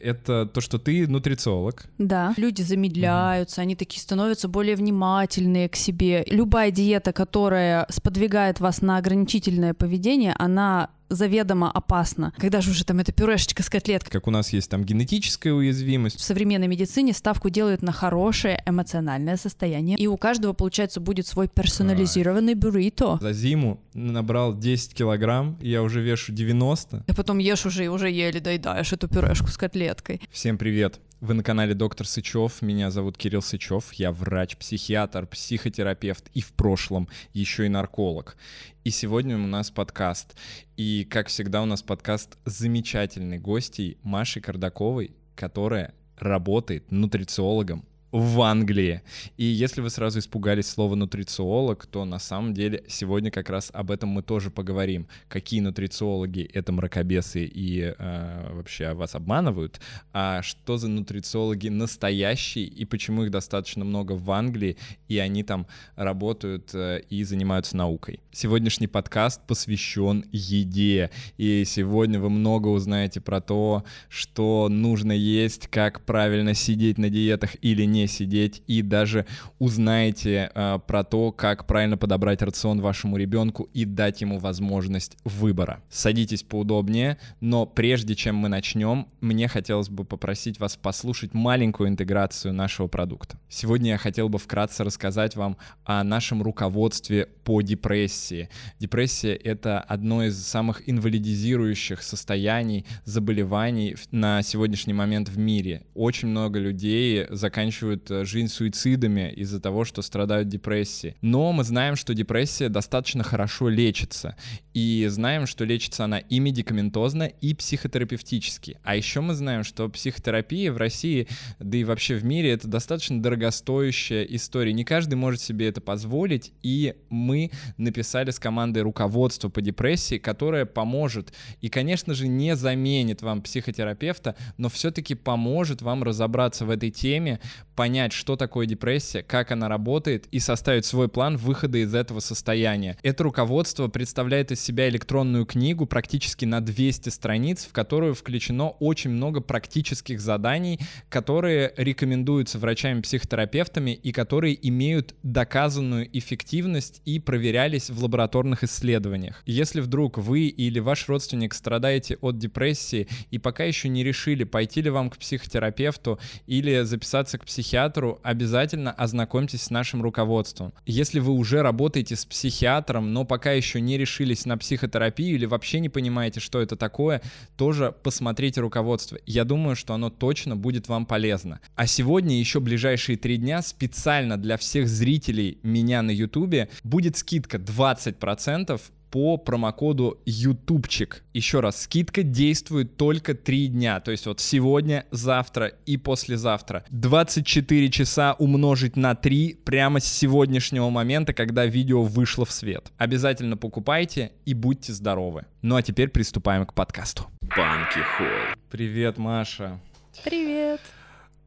это то, что ты нутрициолог. Да, люди замедляются, они такие становятся более внимательные к себе. Любая диета, которая сподвигает вас на ограничительное поведение, она заведомо опасно. Когда же уже там эта пюрешечка с котлеткой? Как у нас есть там генетическая уязвимость. В современной медицине ставку делают на хорошее эмоциональное состояние. И у каждого, получается, будет свой персонализированный буррито. За зиму набрал 10 килограмм, я уже вешу 90. А потом ешь уже и уже еле доедаешь эту пюрешку с котлеткой. Всем привет! Вы на канале Доктор Сычев. Меня зовут Кирилл Сычев. Я врач, психиатр, психотерапевт и в прошлом еще и нарколог. И сегодня у нас подкаст. И, как всегда, у нас подкаст с замечательной гостьей Машей Кардаковой, которая работает нутрициологом в Англии. И если вы сразу испугались слова нутрициолог, то на самом деле сегодня как раз об этом мы тоже поговорим. Какие нутрициологи — это мракобесы и э, вообще вас обманывают, а что за нутрициологи настоящие и почему их достаточно много в Англии, и они там работают э, и занимаются наукой. Сегодняшний подкаст посвящен еде, и сегодня вы много узнаете про то, что нужно есть, как правильно сидеть на диетах или не не сидеть и даже узнаете э, про то, как правильно подобрать рацион вашему ребенку и дать ему возможность выбора. Садитесь поудобнее, но прежде чем мы начнем, мне хотелось бы попросить вас послушать маленькую интеграцию нашего продукта. Сегодня я хотел бы вкратце рассказать вам о нашем руководстве по депрессии. Депрессия — это одно из самых инвалидизирующих состояний, заболеваний на сегодняшний момент в мире. Очень много людей заканчивают заканчивают э, жизнь суицидами из-за того, что страдают депрессией. Но мы знаем, что депрессия достаточно хорошо лечится. И знаем, что лечится она и медикаментозно, и психотерапевтически. А еще мы знаем, что психотерапия в России, да и вообще в мире, это достаточно дорогостоящая история. Не каждый может себе это позволить, и мы написали с командой руководство по депрессии, которое поможет и, конечно же, не заменит вам психотерапевта, но все-таки поможет вам разобраться в этой теме, понять, что такое депрессия, как она работает и составить свой план выхода из этого состояния. Это руководство представляет из себя электронную книгу практически на 200 страниц, в которую включено очень много практических заданий, которые рекомендуются врачами-психотерапевтами и которые имеют доказанную эффективность и проверялись в лабораторных исследованиях. Если вдруг вы или ваш родственник страдаете от депрессии и пока еще не решили, пойти ли вам к психотерапевту или записаться к психиатру, психиатру, обязательно ознакомьтесь с нашим руководством. Если вы уже работаете с психиатром, но пока еще не решились на психотерапию или вообще не понимаете, что это такое, тоже посмотрите руководство. Я думаю, что оно точно будет вам полезно. А сегодня еще ближайшие три дня специально для всех зрителей меня на ютубе будет скидка 20% по промокоду ютубчик. Еще раз, скидка действует только 3 дня, то есть вот сегодня, завтра и послезавтра. 24 часа умножить на 3 прямо с сегодняшнего момента, когда видео вышло в свет. Обязательно покупайте и будьте здоровы. Ну а теперь приступаем к подкасту. Банки Холл. Привет, Маша. Привет.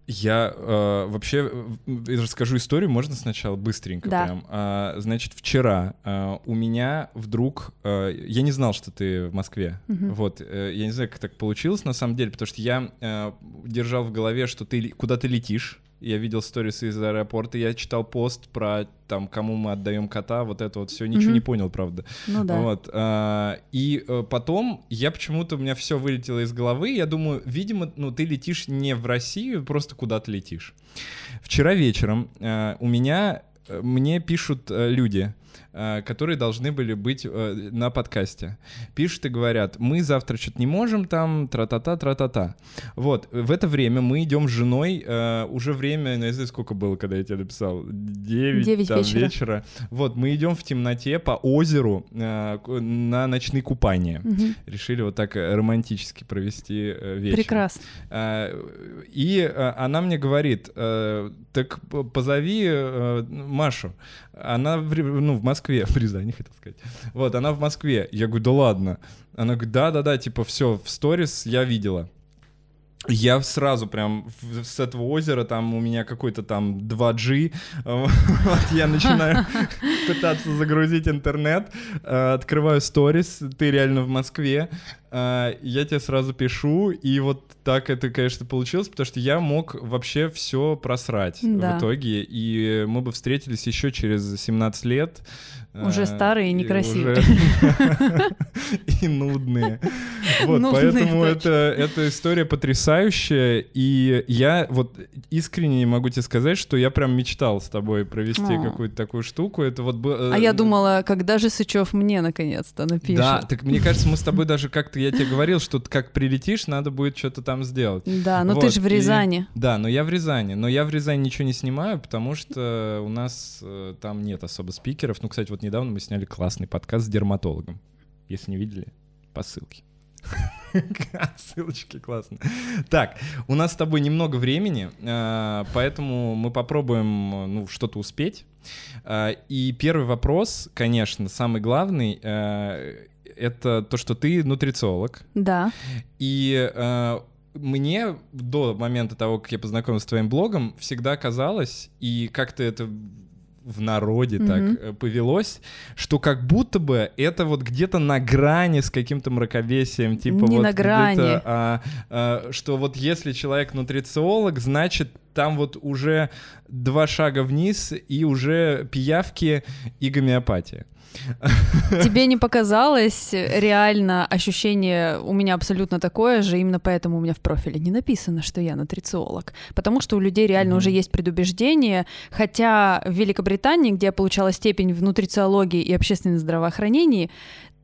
Я э, вообще расскажу историю, можно сначала быстренько да. прям. А, значит, вчера э, у меня вдруг, э, я не знал, что ты в Москве, угу. вот, э, я не знаю, как так получилось на самом деле, потому что я э, держал в голове, что ты куда ты летишь, я видел сторисы из аэропорта, я читал пост про там, кому мы отдаем кота, вот это вот все, ничего mm-hmm. не понял, правда. Ну да. Вот, а, и а, потом я почему-то, у меня все вылетело из головы, я думаю, видимо, ну, ты летишь не в Россию, просто куда-то летишь. Вчера вечером а, у меня, э, мне пишут люди, Э, которые должны были быть э, на подкасте. Пишут и говорят, мы завтра что-то не можем там, тра-та-та, тра-та-та. Вот, в это время мы идем с женой, э, уже время, не знаю, сколько было, когда я тебе написал, 9, 9 там, вечера. вечера. Вот, мы идем в темноте по озеру на ночные купания. Угу. Решили вот так романтически провести вечер. Прекрасно. И она мне говорит, так позови Машу. Она ну, в Москве в Рязани хотел сказать. Вот, она в Москве. Я говорю, да ладно. Она говорит, да-да-да, типа, все, в сторис я видела. Я сразу прям в- с этого озера, там у меня какой-то там 2G, вот, я начинаю пытаться загрузить интернет, э, открываю сторис, ты реально в Москве, э, я тебе сразу пишу, и вот так это, конечно, получилось, потому что я мог вообще все просрать Да. в итоге, и мы бы встретились еще через 17 лет. Уже э, старые и некрасивые. И нудные. Вот, поэтому эта история потрясающая, и я вот искренне могу тебе сказать, что я прям мечтал с тобой провести какую-то такую штуку. Это вот бы- А я э, думала, когда же Сычев мне наконец-то напишет. Да, так мне кажется, мы с тобой даже как-то, я тебе говорил, что ты как прилетишь, надо будет что-то там сделать. Да, но ты Вот, же в и- Рязани. Да, но я в Рязани. Но я в Рязани ничего не снимаю, потому что у нас э, там нет особо спикеров. Ну, кстати, вот недавно мы сняли классный подкаст с дерматологом. Если не видели, по ссылке. Ссылочки классные. Так, у нас с тобой немного времени, э, поэтому мы попробуем ну, что-то успеть. Э, И первый вопрос, конечно, самый главный, э, это то, что ты нутрициолог. Да. И э, мне до момента того, как я познакомился с твоим блогом, всегда казалось, и как-то это в народе Мгм. так э, повелось, что как будто бы это вот где-то на грани с каким-то мракобесием, типа Не вот на грани. а, а, что вот если человек нутрициолог, значит там вот уже два шага вниз и уже пиявки и гомеопатия. Тебе не показалось реально ощущение у меня абсолютно такое же, именно поэтому у меня в профиле не написано, что я нутрициолог. Потому что у людей реально Мгм. уже есть предубеждение, хотя в Великобритании, где я получала степень в нутрициологии и общественном здравоохранении,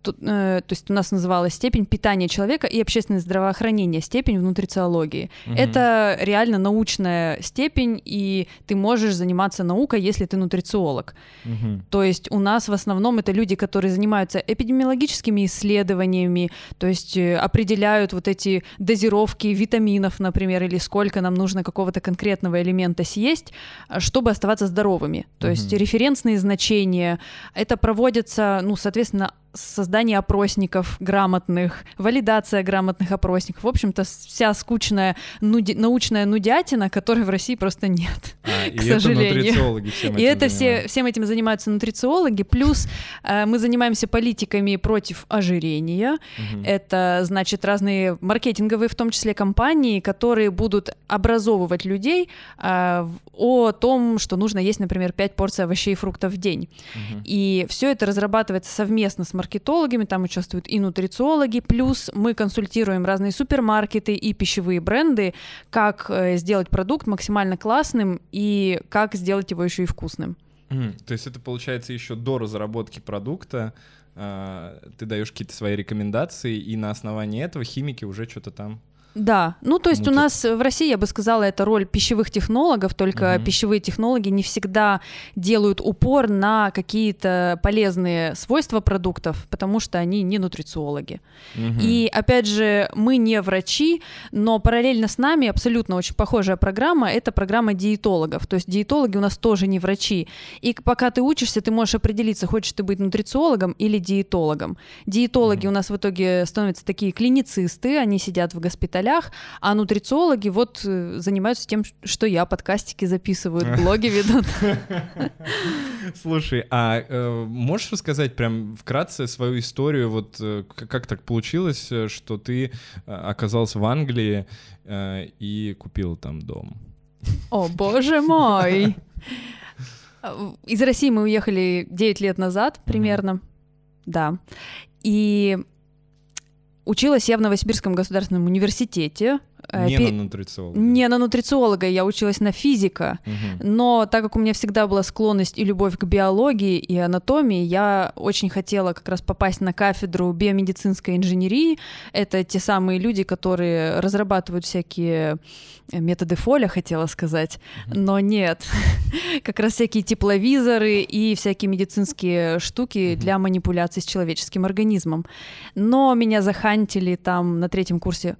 тут, э, то есть у нас называлась степень питания человека и общественное здравоохранение, степень в нутрициологии. Мгм. Это реально научная степень, и ты можешь заниматься наукой, если ты нутрициолог. Мгм. То есть у нас в основном это люди, которые занимаются эпидемиологическими исследованиями, то есть э, определяют вот эти дозировки витаминов, например, или сколько нам нужно какого-то конкретного элемента съесть, а, чтобы оставаться здоровыми. То есть Мгм. референсные значения. Это проводится, ну, соответственно, создание опросников грамотных, валидация грамотных опросников. В общем-то, вся скучная нуди- научная нудятина, которой в России просто нет. А, и к это сожалению. нутрициологи всем И этим это все, всем этим занимаются нутрициологи. Плюс э, мы занимаемся политиками против ожирения. Мгм. Это, значит, разные маркетинговые, в том числе компании, которые будут образовывать людей э, о том, что нужно есть, например, 5 порций овощей и фруктов в день. Мгм. И все это разрабатывается совместно с маркетологами, там участвуют и нутрициологи, плюс мы консультируем разные супермаркеты и пищевые бренды, как э, сделать продукт максимально классным и как сделать его еще и вкусным. Мгм. То есть это получается еще до разработки продукта а, ты даешь какие-то свои рекомендации, и на основании этого химики уже что-то там. Да, ну то есть у Мутят. нас в России, я бы сказала, это роль пищевых технологов, только Мгм. пищевые технологи не всегда делают упор на какие-то полезные свойства продуктов, потому что они не нутрициологи. Мгм. И опять же, мы не врачи, но параллельно с нами абсолютно очень похожая программа — это программа диетологов. То есть диетологи у нас тоже не врачи. И пока ты учишься, ты можешь определиться, хочешь ты быть нутрициологом или диетологом. Диетологи Мгм. у нас в итоге становятся такие клиницисты, они сидят в госпиталях, а нутрициологи вот э, занимаются тем, что я, подкастики записывают, блоги ведут. Слушай, а э, можешь рассказать прям вкратце свою историю, вот э, как так получилось, что ты оказался в Англии э, и купил там дом? О, боже мой! Из России мы уехали 9 лет назад примерно. Да. И училась я в Новосибирском государственном университете. Э, Не пе- на нутрициолога. не на нутрициолога, я училась на физика. Мгм. Но так как у меня всегда была склонность и любовь к биологии и анатомии, я очень хотела как раз попасть на кафедру биомедицинской инженерии. Это те самые люди, которые разрабатывают всякие э, методы Фоля, хотела сказать, Мгм. но нет. Как раз всякие тепловизоры и всякие медицинские штуки Мгм. для манипуляций с человеческим организмом. Но меня захантили там на третьем курсе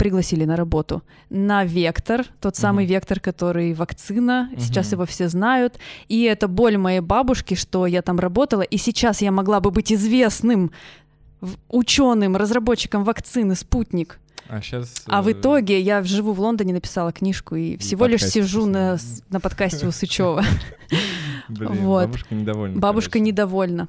пригласили на работу на Вектор, тот самый Мгм. Вектор, который вакцина, сейчас Мгм. его все знают, и это боль моей бабушки, что я там работала, и сейчас я могла бы быть известным ученым, разработчиком вакцины «Спутник». А сейчас... А в итоге я живу в Лондоне, написала книжку и всего лишь сижу на, на подкасте у Сычева. Блин, вот. бабушка недовольна. Бабушка короче. недовольна.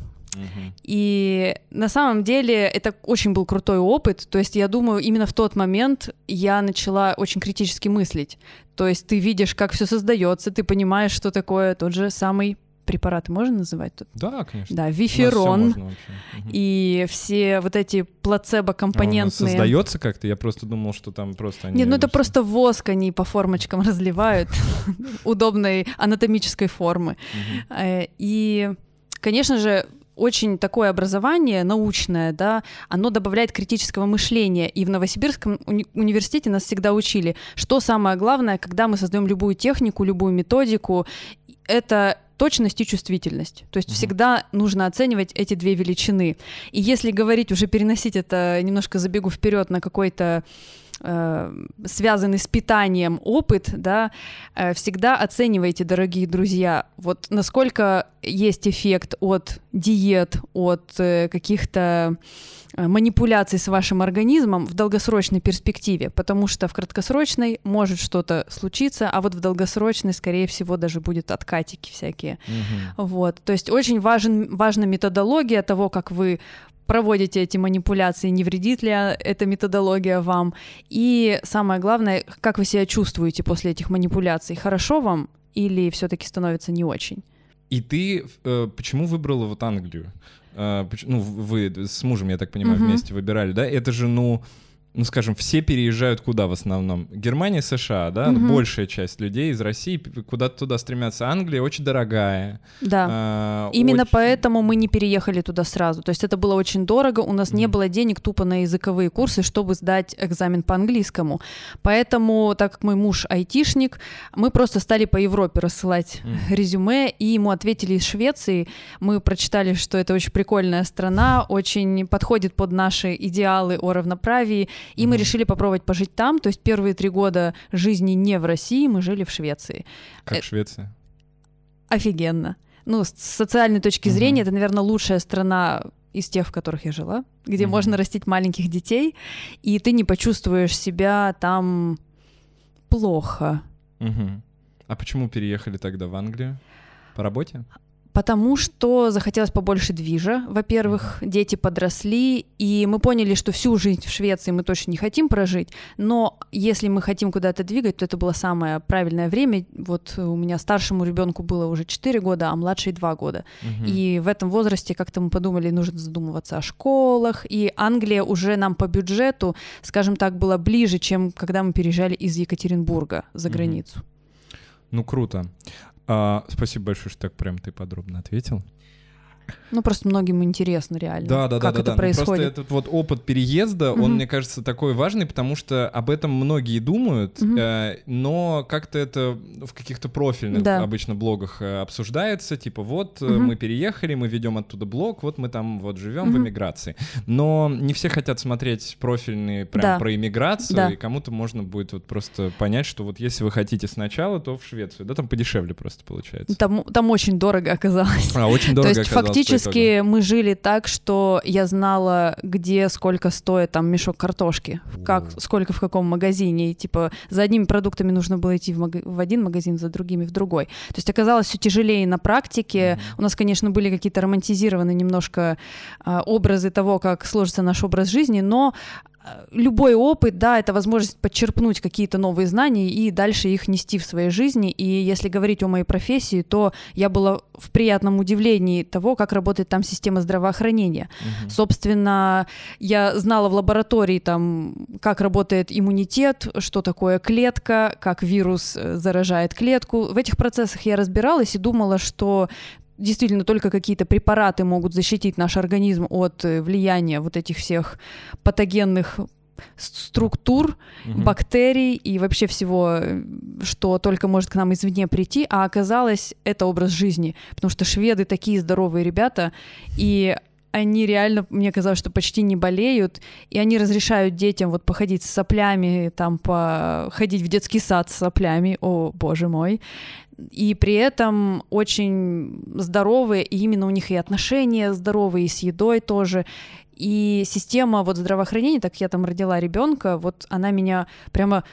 И на самом деле это очень был крутой опыт. То есть я думаю, именно в тот момент я начала очень критически мыслить. То есть ты видишь, как все создается, ты понимаешь, что такое тот же самый препараты можно называть тут? Да, конечно. Да, виферон и все вот эти плацебо-компонентные. А создается как-то? Я просто думал, что там просто они... Нет, ну это просто воск они по формочкам разливают удобной анатомической формы. Э, и, конечно же, очень такое образование научное, да, оно добавляет критического мышления. И в Новосибирском уни- университете нас всегда учили, что самое главное, когда мы создаем любую технику, любую методику, это точность и чувствительность. То есть угу. всегда нужно оценивать эти две величины. И если говорить, уже переносить это, немножко забегу вперед на какой-то э, связанный с питанием опыт, да, э, всегда оценивайте, дорогие друзья, вот насколько есть эффект от диет, от э, каких-то манипуляций с вашим организмом в долгосрочной перспективе, потому что в краткосрочной может что-то случиться, а вот в долгосрочной, скорее всего, даже будет откатики всякие. Угу. Вот, то есть очень важен, важна методология того, как вы проводите эти манипуляции, не вредит ли эта методология вам, и самое главное, как вы себя чувствуете после этих манипуляций, хорошо вам или все-таки становится не очень. И ты э, почему выбрала вот Англию? Э, ну, вы с мужем, я так понимаю, угу. вместе выбирали, да? Это же, ну, ну, скажем, все переезжают куда в основном? Германия, США, да? Угу. Большая часть людей из России куда-то туда стремятся. Англия очень дорогая. Да. А, Именно очень... поэтому мы не переехали туда сразу. То есть это было очень дорого. У нас mm. не было денег тупо на языковые курсы, чтобы сдать экзамен по английскому. Поэтому, так как мой муж айтишник, мы просто стали по Европе рассылать mm. резюме, и ему ответили из Швеции. Мы прочитали, что это очень прикольная страна, очень подходит под наши идеалы о равноправии и мы решили попробовать пожить там. То есть первые три года жизни не в России, мы жили в Швеции. Как э- Швеция? Офигенно. Ну, с социальной точки зрения, это, наверное, лучшая страна из тех, в которых я жила, где можно растить маленьких детей, и ты не почувствуешь себя там плохо. А почему переехали тогда в Англию? По работе? Потому что захотелось побольше движа. Во-первых, дети подросли, и мы поняли, что всю жизнь в Швеции мы точно не хотим прожить, но если мы хотим куда-то двигать, то это было самое правильное время. Вот у меня старшему ребенку было уже 4 года, а младшей 2 года. Угу. И в этом возрасте как-то мы подумали, нужно задумываться о школах, и Англия уже нам по бюджету, скажем так, была ближе, чем когда мы переезжали из Екатеринбурга за угу. границу. Ну, круто. А, спасибо большое, что так прям ты подробно ответил. Ну, просто многим интересно реально, да, да, как да, это да, происходит. Ну, просто этот вот опыт переезда, mm-hmm. он, мне кажется, такой важный, потому что об этом многие думают, mm-hmm. э, но как-то это в каких-то профильных да. обычно блогах э, обсуждается, типа вот mm-hmm. мы переехали, мы ведем оттуда блог, вот мы там вот живем mm-hmm. в эмиграции. Но не все хотят смотреть профильные прям да. про иммиграцию, да. и кому-то можно будет вот просто понять, что вот если вы хотите сначала, то в Швецию, да, там подешевле просто получается. Там, там очень дорого оказалось. А, очень дорого То есть оказалось фактически мы жили так, что я знала, где сколько стоит там мешок картошки, как, сколько в каком магазине. И, типа за одними продуктами нужно было идти в, маг... в один магазин, за другими в другой. То есть оказалось все тяжелее на практике. Mm-hmm. У нас, конечно, были какие-то романтизированные немножко а, образы того, как сложится наш образ жизни, но любой опыт, да, это возможность подчерпнуть какие-то новые знания и дальше их нести в своей жизни. И если говорить о моей профессии, то я была в приятном удивлении того, как работает там система здравоохранения. Угу. Собственно, я знала в лаборатории там, как работает иммунитет, что такое клетка, как вирус э, заражает клетку. В этих процессах я разбиралась и думала, что действительно только какие-то препараты могут защитить наш организм от э, влияния вот этих всех патогенных структур, угу. бактерий и вообще всего, э, что только может к нам извне прийти, а оказалось это образ жизни, потому что шведы такие здоровые ребята, и они реально, мне казалось, что почти не болеют, и они разрешают детям вот походить с соплями, там, походить в детский сад с соплями, о, боже мой, и при этом очень здоровые, и именно у них и отношения здоровые, и с едой тоже. И система вот здравоохранения, так я там родила ребенка, вот она меня прямо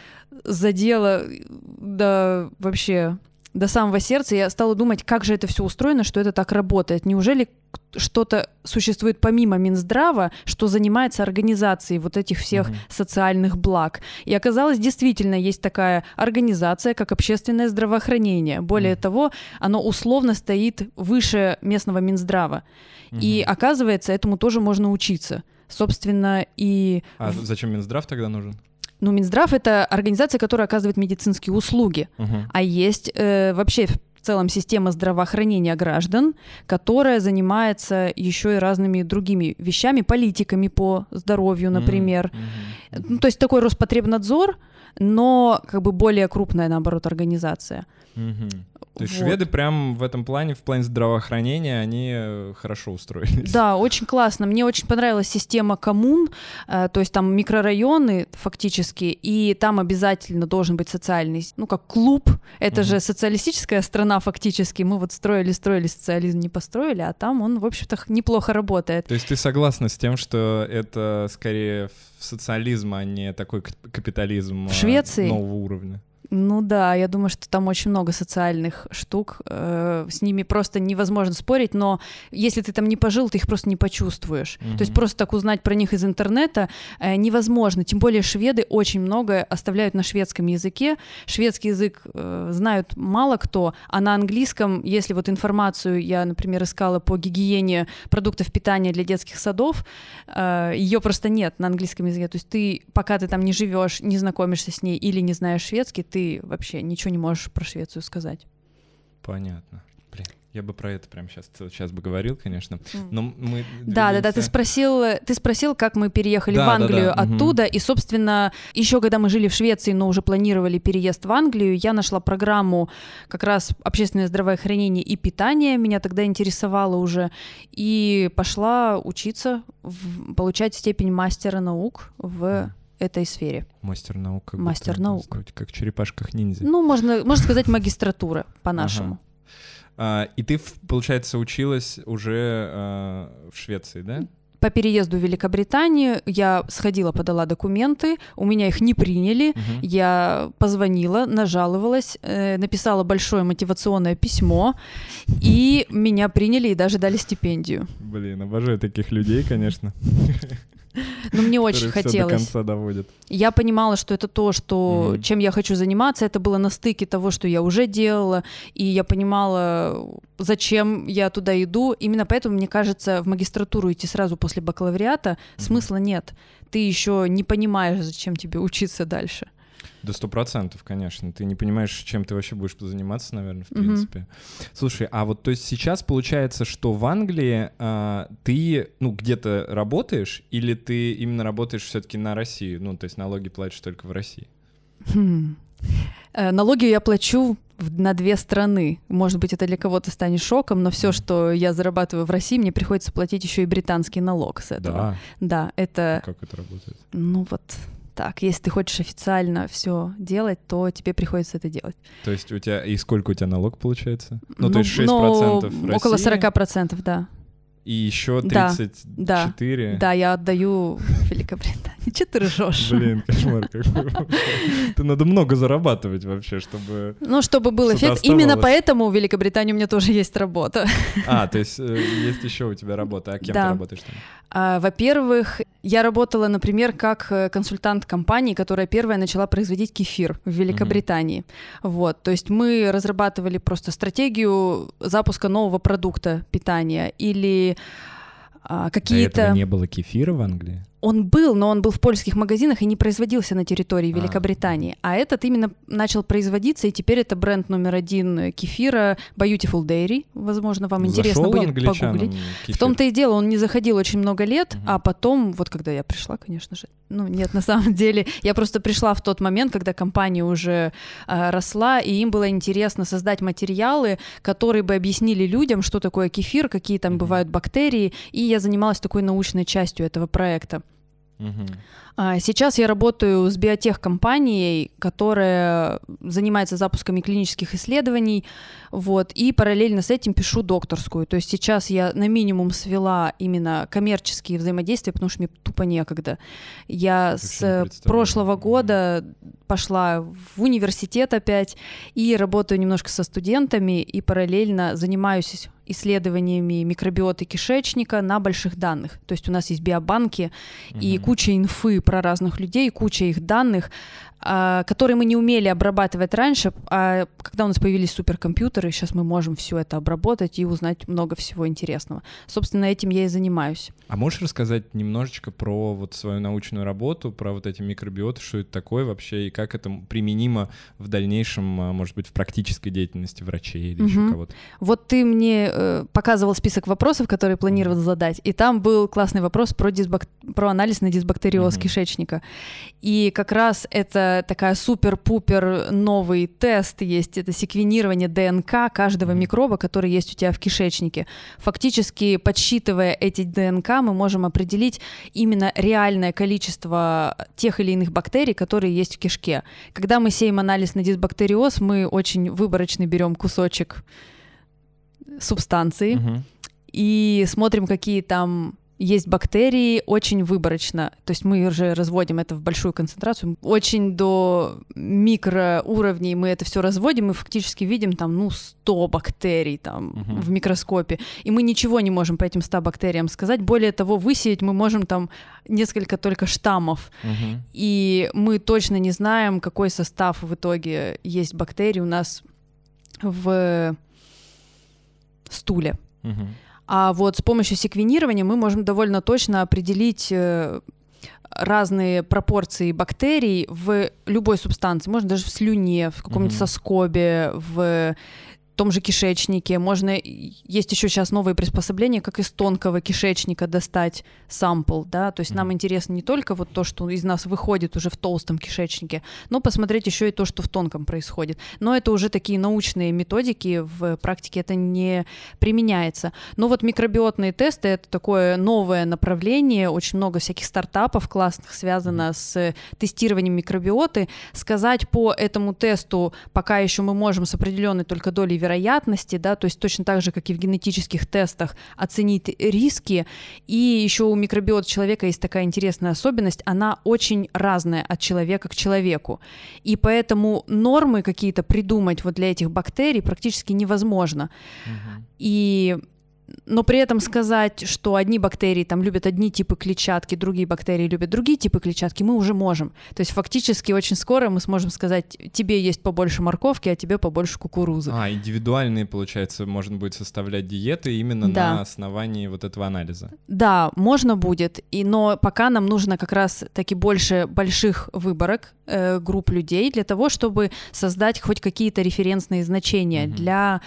задела до вообще до самого сердца. Я стала думать, как же это все устроено, что это так работает. Неужели что-то существует помимо Минздрава, что занимается организацией вот этих всех mm-hmm. социальных благ. И оказалось, действительно есть такая организация, как общественное здравоохранение. Более mm-hmm. того, оно условно стоит выше местного Минздрава. Mm-hmm. И оказывается, этому тоже можно учиться. Собственно, и... А зачем Минздрав тогда нужен? Ну, Минздрав это организация, которая оказывает медицинские услуги, uh-huh. а есть э, вообще в целом система здравоохранения граждан, которая занимается еще и разными другими вещами, политиками по здоровью, например. Uh-huh. Ну, то есть такой Роспотребнадзор, но как бы более крупная, наоборот, организация. Uh-huh. То есть вот. шведы прям в этом плане, в плане здравоохранения, они э, хорошо устроились. Да, очень классно. Мне очень понравилась система коммун, э, то есть там микрорайоны фактически, и там обязательно должен быть социальный, ну как клуб. Это угу. же социалистическая страна фактически. Мы вот строили, строили, социализм не построили, а там он, в общем-то, неплохо работает. То есть ты согласна с тем, что это скорее социализм, а не такой капитализм в Швеции? нового уровня? Ну да, я думаю, что там очень много социальных штук, э, с ними просто невозможно спорить, но если ты там не пожил, ты их просто не почувствуешь. Mm-hmm. То есть просто так узнать про них из интернета э, невозможно. Тем более шведы очень многое оставляют на шведском языке. Шведский язык э, знают мало кто, а на английском, если вот информацию я, например, искала по гигиене продуктов питания для детских садов, ее просто нет на английском языке. То есть ты, пока ты там не живешь, не знакомишься с ней или не знаешь шведский, ты ты вообще ничего не можешь про Швецию сказать. Понятно. Блин, я бы про это прямо сейчас целый час бы говорил, конечно. Но мы да, да, да. Ты спросил, ты спросил, как мы переехали да, в Англию да, да. оттуда, угу. и собственно еще когда мы жили в Швеции, но уже планировали переезд в Англию, я нашла программу как раз общественное здравоохранение и питание. Меня тогда интересовало уже и пошла учиться, в, получать степень мастера наук в этой сфере. Мастер наук. Как Мастер наук. Сказать, как черепашках ниндзя. Ну, можно, можно сказать магистратура по-нашему. Ага. А, и ты, получается, училась уже а, в Швеции, да? По переезду в Великобританию я сходила, подала документы, у меня их не приняли, угу. я позвонила, нажаловалась, э, написала большое мотивационное письмо, и меня приняли и даже дали стипендию. Блин, обожаю таких людей, конечно. Но мне очень хотелось. до конца доводит. Я понимала, что это то, что, mm-hmm. чем я хочу заниматься. Это было на стыке того, что я уже делала. И я понимала, зачем я туда иду. Именно поэтому, мне кажется, в магистратуру идти сразу после бакалавриата mm-hmm. смысла нет. Ты еще не понимаешь, зачем тебе учиться дальше. Да сто процентов, конечно. Ты не понимаешь, чем ты вообще будешь заниматься, наверное, в принципе. Mm-hmm. Слушай, а вот то есть сейчас получается, что в Англии а, ты, ну, где-то работаешь, или ты именно работаешь все-таки на Россию? Ну, то есть налоги платишь только в России? Хм. Э, налоги я плачу на две страны. Может быть, это для кого-то станет шоком, но все, что я зарабатываю в России, мне приходится платить еще и британский налог с этого. Да. Да, это. А как это работает? Ну вот так. Если ты хочешь официально все делать, то тебе приходится это делать. То есть у тебя... И сколько у тебя налог получается? Ну, ну то есть 6% ну, России? Около 40%, да. И еще 34? Да, да, да, я отдаю Великобритании. Че ты ржешь? Блин, кошмар какой. Ты надо много зарабатывать вообще, чтобы... Ну, чтобы был эффект. Именно поэтому в Великобритании у меня тоже есть работа. А, то есть э, есть еще у тебя работа. А кем ты работаешь там? А, во-первых, я работала, например, как э, консультант компании, которая первая начала производить кефир в Великобритании. Mm-hmm. Вот, то есть мы разрабатывали просто стратегию запуска нового продукта питания или а, какие-то... До этого не было кефира в Англии? Он был, но он был в польских магазинах и не производился на территории а. Великобритании. А, а этот именно начал производиться, и теперь это бренд номер один кефира Beautiful Dairy. Возможно, вам Зашел интересно будет погуглить. Кефир. В том-то и дело, он не заходил очень много лет, угу. а потом, вот когда я пришла, конечно же, ну нет, на самом деле, я просто пришла в тот момент, когда компания уже э, росла, и им было интересно создать материалы, которые бы объяснили людям, что такое кефир, какие там угу. бывают бактерии, и я занималась такой научной частью этого проекта. А, сейчас я работаю с биотех-компанией, которая занимается запусками клинических исследований, вот, и параллельно с этим пишу докторскую. То есть сейчас я на минимум свела именно коммерческие взаимодействия, потому что мне тупо некогда. Я с прошлого года пошла в университет опять и работаю немножко со студентами и параллельно занимаюсь исследованиями микробиоты кишечника на больших данных. То есть у нас есть биобанки угу. и куча инфы про разных людей, куча их данных, которые мы не умели обрабатывать раньше, а когда у нас появились суперкомпьютеры, сейчас мы можем все это обработать и узнать много всего интересного. Собственно, этим я и занимаюсь. А можешь рассказать немножечко про вот свою научную работу, про вот эти микробиоты, что это такое вообще и как это применимо в дальнейшем, а, может быть, в практической деятельности врачей или угу. еще кого-то? Вот ты мне э, показывал список вопросов, которые планировал задать, и там был классный вопрос про, дисбак... про анализ на дисбактериоз угу. кишечника. И как раз это такая супер-пупер новый тест есть, это секвенирование ДНК каждого микроба, который есть у тебя в кишечнике. Фактически, подсчитывая эти ДНК, мы можем определить именно реальное количество тех или иных бактерий, которые есть в кишке. Когда мы сеем анализ на дисбактериоз, мы очень выборочно берем кусочек субстанции угу. и смотрим, какие там есть бактерии очень выборочно. То есть мы уже разводим это в большую концентрацию. Очень до микроуровней мы это все разводим и фактически видим там, ну, 100 бактерий там угу. в микроскопе. И мы ничего не можем по этим 100 бактериям сказать. Более того, высеять мы можем там несколько только штаммов. Угу. И мы точно не знаем, какой состав в итоге есть бактерий у нас в стуле. Угу. А вот с помощью секвенирования мы можем довольно точно определить э, разные пропорции бактерий в любой субстанции, можно даже в слюне, в каком-нибудь mm-hmm. соскобе, в том же кишечнике. Можно, есть еще сейчас новые приспособления, как из тонкого кишечника достать сампл, да, то есть нам интересно не только вот то, что из нас выходит уже в толстом кишечнике, но посмотреть еще и то, что в тонком происходит. Но это уже такие научные методики, в практике это не применяется. Но вот микробиотные тесты — это такое новое направление, очень много всяких стартапов классных связано с тестированием микробиоты. Сказать по этому тесту пока еще мы можем с определенной только долей вероятности, да, то есть точно так же, как и в генетических тестах, оценить риски. И еще у микробиота человека есть такая интересная особенность, она очень разная от человека к человеку. И поэтому нормы какие-то придумать вот для этих бактерий практически невозможно. Угу. И но при этом сказать, что одни бактерии там любят одни типы клетчатки, другие бактерии любят другие типы клетчатки, мы уже можем. То есть фактически очень скоро мы сможем сказать, тебе есть побольше морковки, а тебе побольше кукурузы. А, индивидуальные, получается, можно будет составлять диеты именно да. на основании вот этого анализа. Да, можно будет, и, но пока нам нужно как раз таки больше больших выборок, э, групп людей для того, чтобы создать хоть какие-то референсные значения угу. для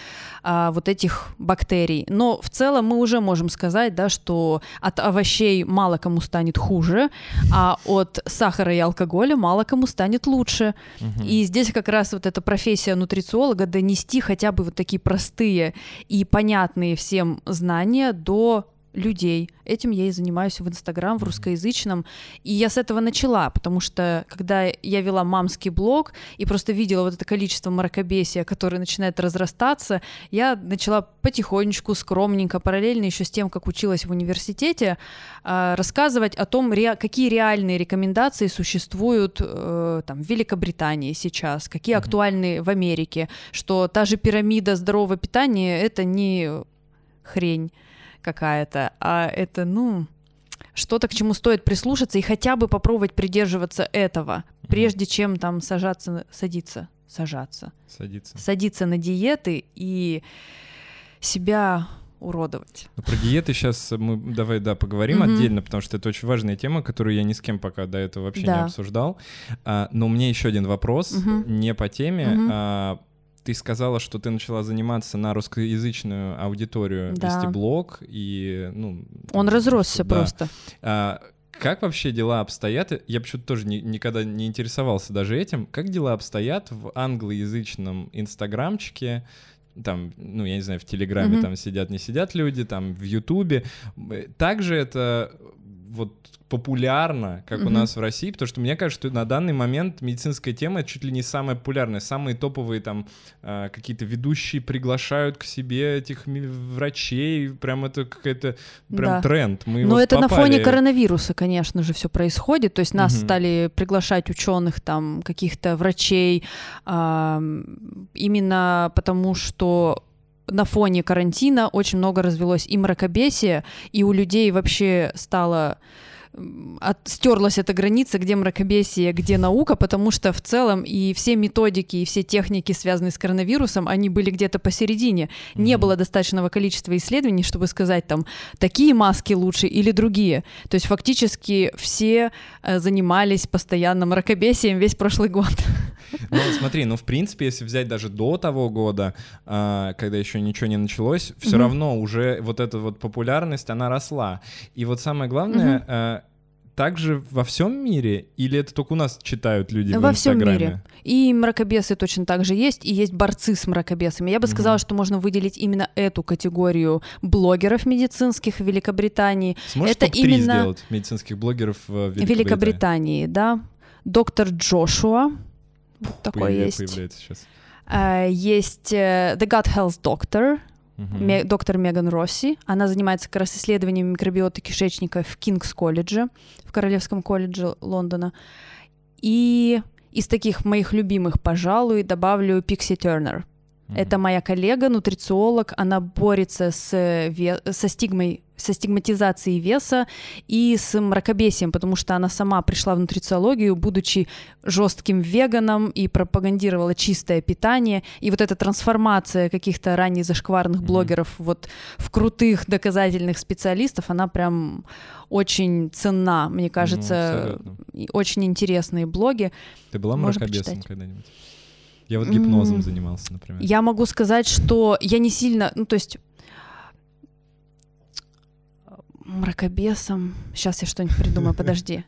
э, вот этих бактерий. Но в целом мы уже можем сказать, да, что от овощей мало кому станет хуже, а от сахара и алкоголя мало кому станет лучше. Угу. И здесь как раз вот эта профессия нутрициолога донести хотя бы вот такие простые и понятные всем знания до людей. Этим я и занимаюсь в Инстаграм, в русскоязычном. И я с этого начала, потому что когда я вела мамский блог и просто видела вот это количество мракобесия, которое начинает разрастаться, я начала потихонечку, скромненько, параллельно еще с тем, как училась в университете, а, рассказывать о том, какие реальные рекомендации существуют э, там, в Великобритании сейчас, какие актуальны в Америке, что та же пирамида здорового питания — это не хрень какая-то, а это, ну, что-то, к чему стоит прислушаться и хотя бы попробовать придерживаться этого, прежде чем там сажаться, садиться, сажаться. Садиться. Садиться на диеты и себя уродовать. Ну, про диеты сейчас мы давай да поговорим mm-hmm. отдельно, потому что это очень важная тема, которую я ни с кем пока до этого вообще да. не обсуждал. А, но у меня еще один вопрос, mm-hmm. не по теме. Mm-hmm. А, ты сказала, что ты начала заниматься на русскоязычную аудиторию, да. вести блог, и, ну... Он разросся да. просто. А, как вообще дела обстоят? Я почему-то тоже ни, никогда не интересовался даже этим. Как дела обстоят в англоязычном инстаграмчике? Там, ну, я не знаю, в Телеграме mm-hmm. там сидят, не сидят люди, там в Ютубе. Также это вот популярно, как Мгм. у нас в России, потому что мне кажется, что на данный момент медицинская тема чуть ли не самая популярная, самые топовые там э, какие-то ведущие приглашают к себе этих врачей, прям это какая-то прям Да. тренд. Мы Но вот это на фоне попали- коронавируса, конечно же, все происходит. То есть нас Мгм. стали приглашать ученых, там, каких-то врачей, именно потому что на фоне карантина очень много развелось и мракобесия, и у людей вообще стало от, стерлась эта граница, где мракобесие, где наука, потому что в целом и все методики, и все техники, связанные с коронавирусом, они были где-то посередине. Не Мгм. было достаточного количества исследований, чтобы сказать там, такие маски лучше или другие. То есть фактически все э, занимались постоянно мракобесием весь прошлый год. Ну, смотри, ну, в принципе, если взять даже до того года, а, когда еще ничего не началось, все Мгм. равно уже вот эта вот популярность, она росла. И вот самое главное, Мгм. а, также во всем мире, или это только у нас читают люди в Во всем Инстаграме? мире. И мракобесы точно так же есть, и есть борцы с мракобесами. Я бы сказала, что можно выделить именно эту категорию блогеров медицинских в Великобритании. Сможешь Это топ-3 именно- сделать медицинских блогеров в Великобритании? Великобритании, да. Доктор Джошуа, вот такой Появля- есть. Появляется сейчас. А, Есть э, The Gut Health Doctor, Ме- доктор Меган Росси. Она занимается как раз исследованием микробиоты кишечника в Кингс колледже, в Королевском колледже Лондона. И из таких моих любимых, пожалуй, добавлю Пикси Тернер. Это моя коллега, нутрициолог. Она борется с, ве- со стигмой со стигматизацией веса и с мракобесием, потому что она сама пришла в нутрициологию, будучи жестким веганом и пропагандировала чистое питание. И вот эта трансформация каких-то ранее зашкварных Мгм. блогеров вот в крутых доказательных специалистов, она прям очень ценна, мне кажется. Ну, абсолютно. очень интересные блоги. Ты была мракобесом когда-нибудь? Я вот гипнозом М, занимался, например. Я могу сказать, что я не сильно, ну то есть мракобесом. Сейчас я что-нибудь придумаю, подожди.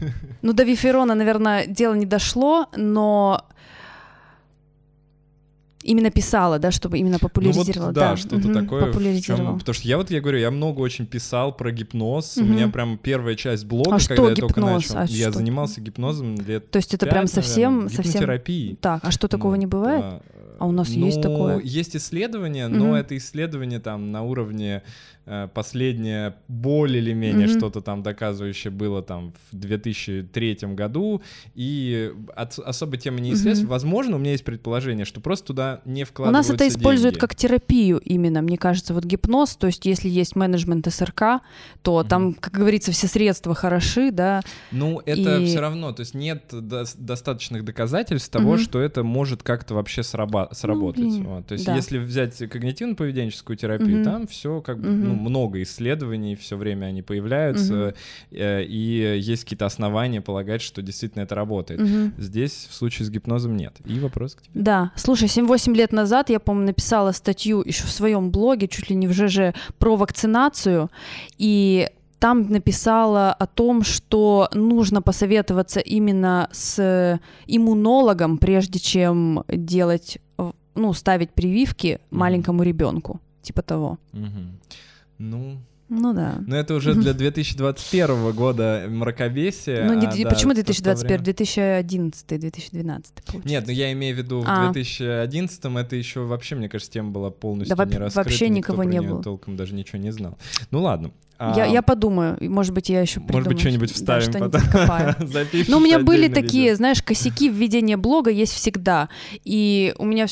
Ну, до Виферона, наверное, дело не дошло, но именно писала, да, чтобы именно популяризировала. Ну вот, да, что-то мгм, такое. Популяризировала. чём- потому что я вот, я говорю, я много очень писал про гипноз. У Мгм. меня прям первая часть блога, А когда что я только гипноз? начал. А я что? занимался гипнозом лет То есть это пять, прям наверное, совсем, совсем... гипнотерапией. Так, а что такого Ну, не бывает? да. А у нас есть Ну, такое? Есть исследования, но Мгм. это исследование там на уровне э, последнее более или менее Мгм. что-то там доказывающее было там в 2003 году, и от- особо тема не исследуется. Мгм. Возможно, у меня есть предположение, что просто туда не У вкладываются нас это используют деньги. как терапию именно, мне кажется, вот гипноз, то есть если есть менеджмент СРК, то Мгм. там, как говорится, все средства хороши, да, Ну, это И- все равно, то есть нет дос- достаточных доказательств того, Мгм. что это может как-то вообще сработать. блин, Вот. То есть да. если взять когнитивно-поведенческую терапию, Мгм. там все как бы ну, Мгм. много исследований, все время они появляются, э, и есть какие-то основания полагать, что действительно это работает. Мгм. Здесь в случае с гипнозом нет. И вопрос к тебе. Да, слушай, 7-8 лет назад я, по-моему, написала статью еще в своем блоге, чуть ли не в ЖЖ, про вакцинацию, и там написала о том, что нужно посоветоваться именно с иммунологом, прежде чем делать, ну, ставить прививки маленькому ребенку, типа того. Мгм. Ну, Ну да. ну, это уже для 2021 года мракобесие. Ну, не- а, да, почему в то 2021? время- 2011, 2012, получается. Нет, ну я имею в виду в А. 2011-м это еще вообще, мне кажется, тема была полностью Да не раскрыта. вообще никого не было. толком даже ничего не знал. Ну ладно. Я, А, я подумаю, может быть, я еще Может быть, что-нибудь вставим что-нибудь потом. Запишешь Ну, у меня были такие, видео. знаешь, косяки в ведении блога есть всегда. И у меня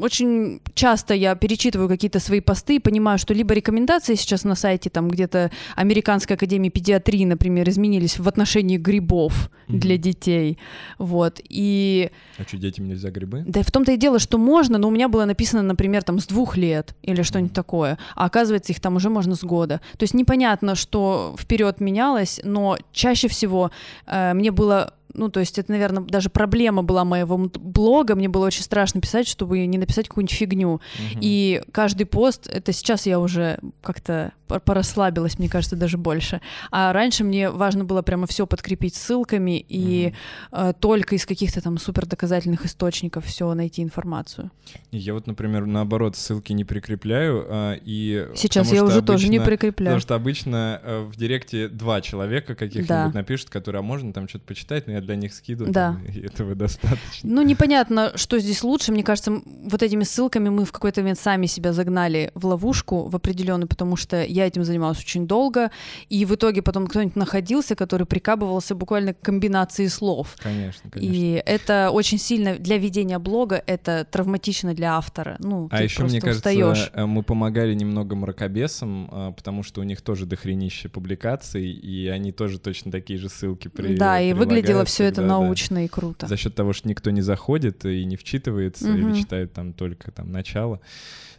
очень часто я перечитываю какие-то свои посты и понимаю, что либо рекомендации сейчас на сайте там где-то Американской академии педиатрии, например, изменились в отношении грибов Мгм. для детей. Вот. И А что, детям нельзя грибы? да в том-то и дело, что можно, но у меня было написано, например, там с двух лет или что-нибудь Мгм. такое, а оказывается их там уже можно с года. То есть непонятно, что вперед менялось, но чаще всего э, мне было ну, то есть это, наверное, даже проблема была моего блога, мне было очень страшно писать, чтобы не написать какую-нибудь фигню. Угу. И каждый пост, это сейчас я уже как-то порасслабилась, мне кажется, даже больше. А раньше мне важно было прямо все подкрепить ссылками и угу. э, только из каких-то там супер доказательных источников все найти информацию. Я вот, например, наоборот, ссылки не прикрепляю, э, и сейчас я уже обычно, тоже не прикрепляю. Потому что обычно э, в директе два человека каких-нибудь да. напишут, которые, а можно там что-то почитать, но я для них скидываю, да. и этого достаточно. Ну, непонятно, что здесь лучше. Мне кажется, вот этими ссылками мы в какой-то момент сами себя загнали в ловушку в определенную, потому что я этим занималась очень долго, и в итоге потом кто-нибудь находился, который прикабывался буквально к комбинации слов. Конечно, конечно. И это очень сильно для ведения блога, это травматично для автора. Ну, а еще, мне кажется, устаешь. Э, мы помогали немного мракобесам, э, потому что у них тоже дохренище публикаций, и они тоже точно такие же ссылки при Да, и выглядело все это научно да, и круто. За счет того, что никто не заходит и не вчитывается, угу. или читает там только там начало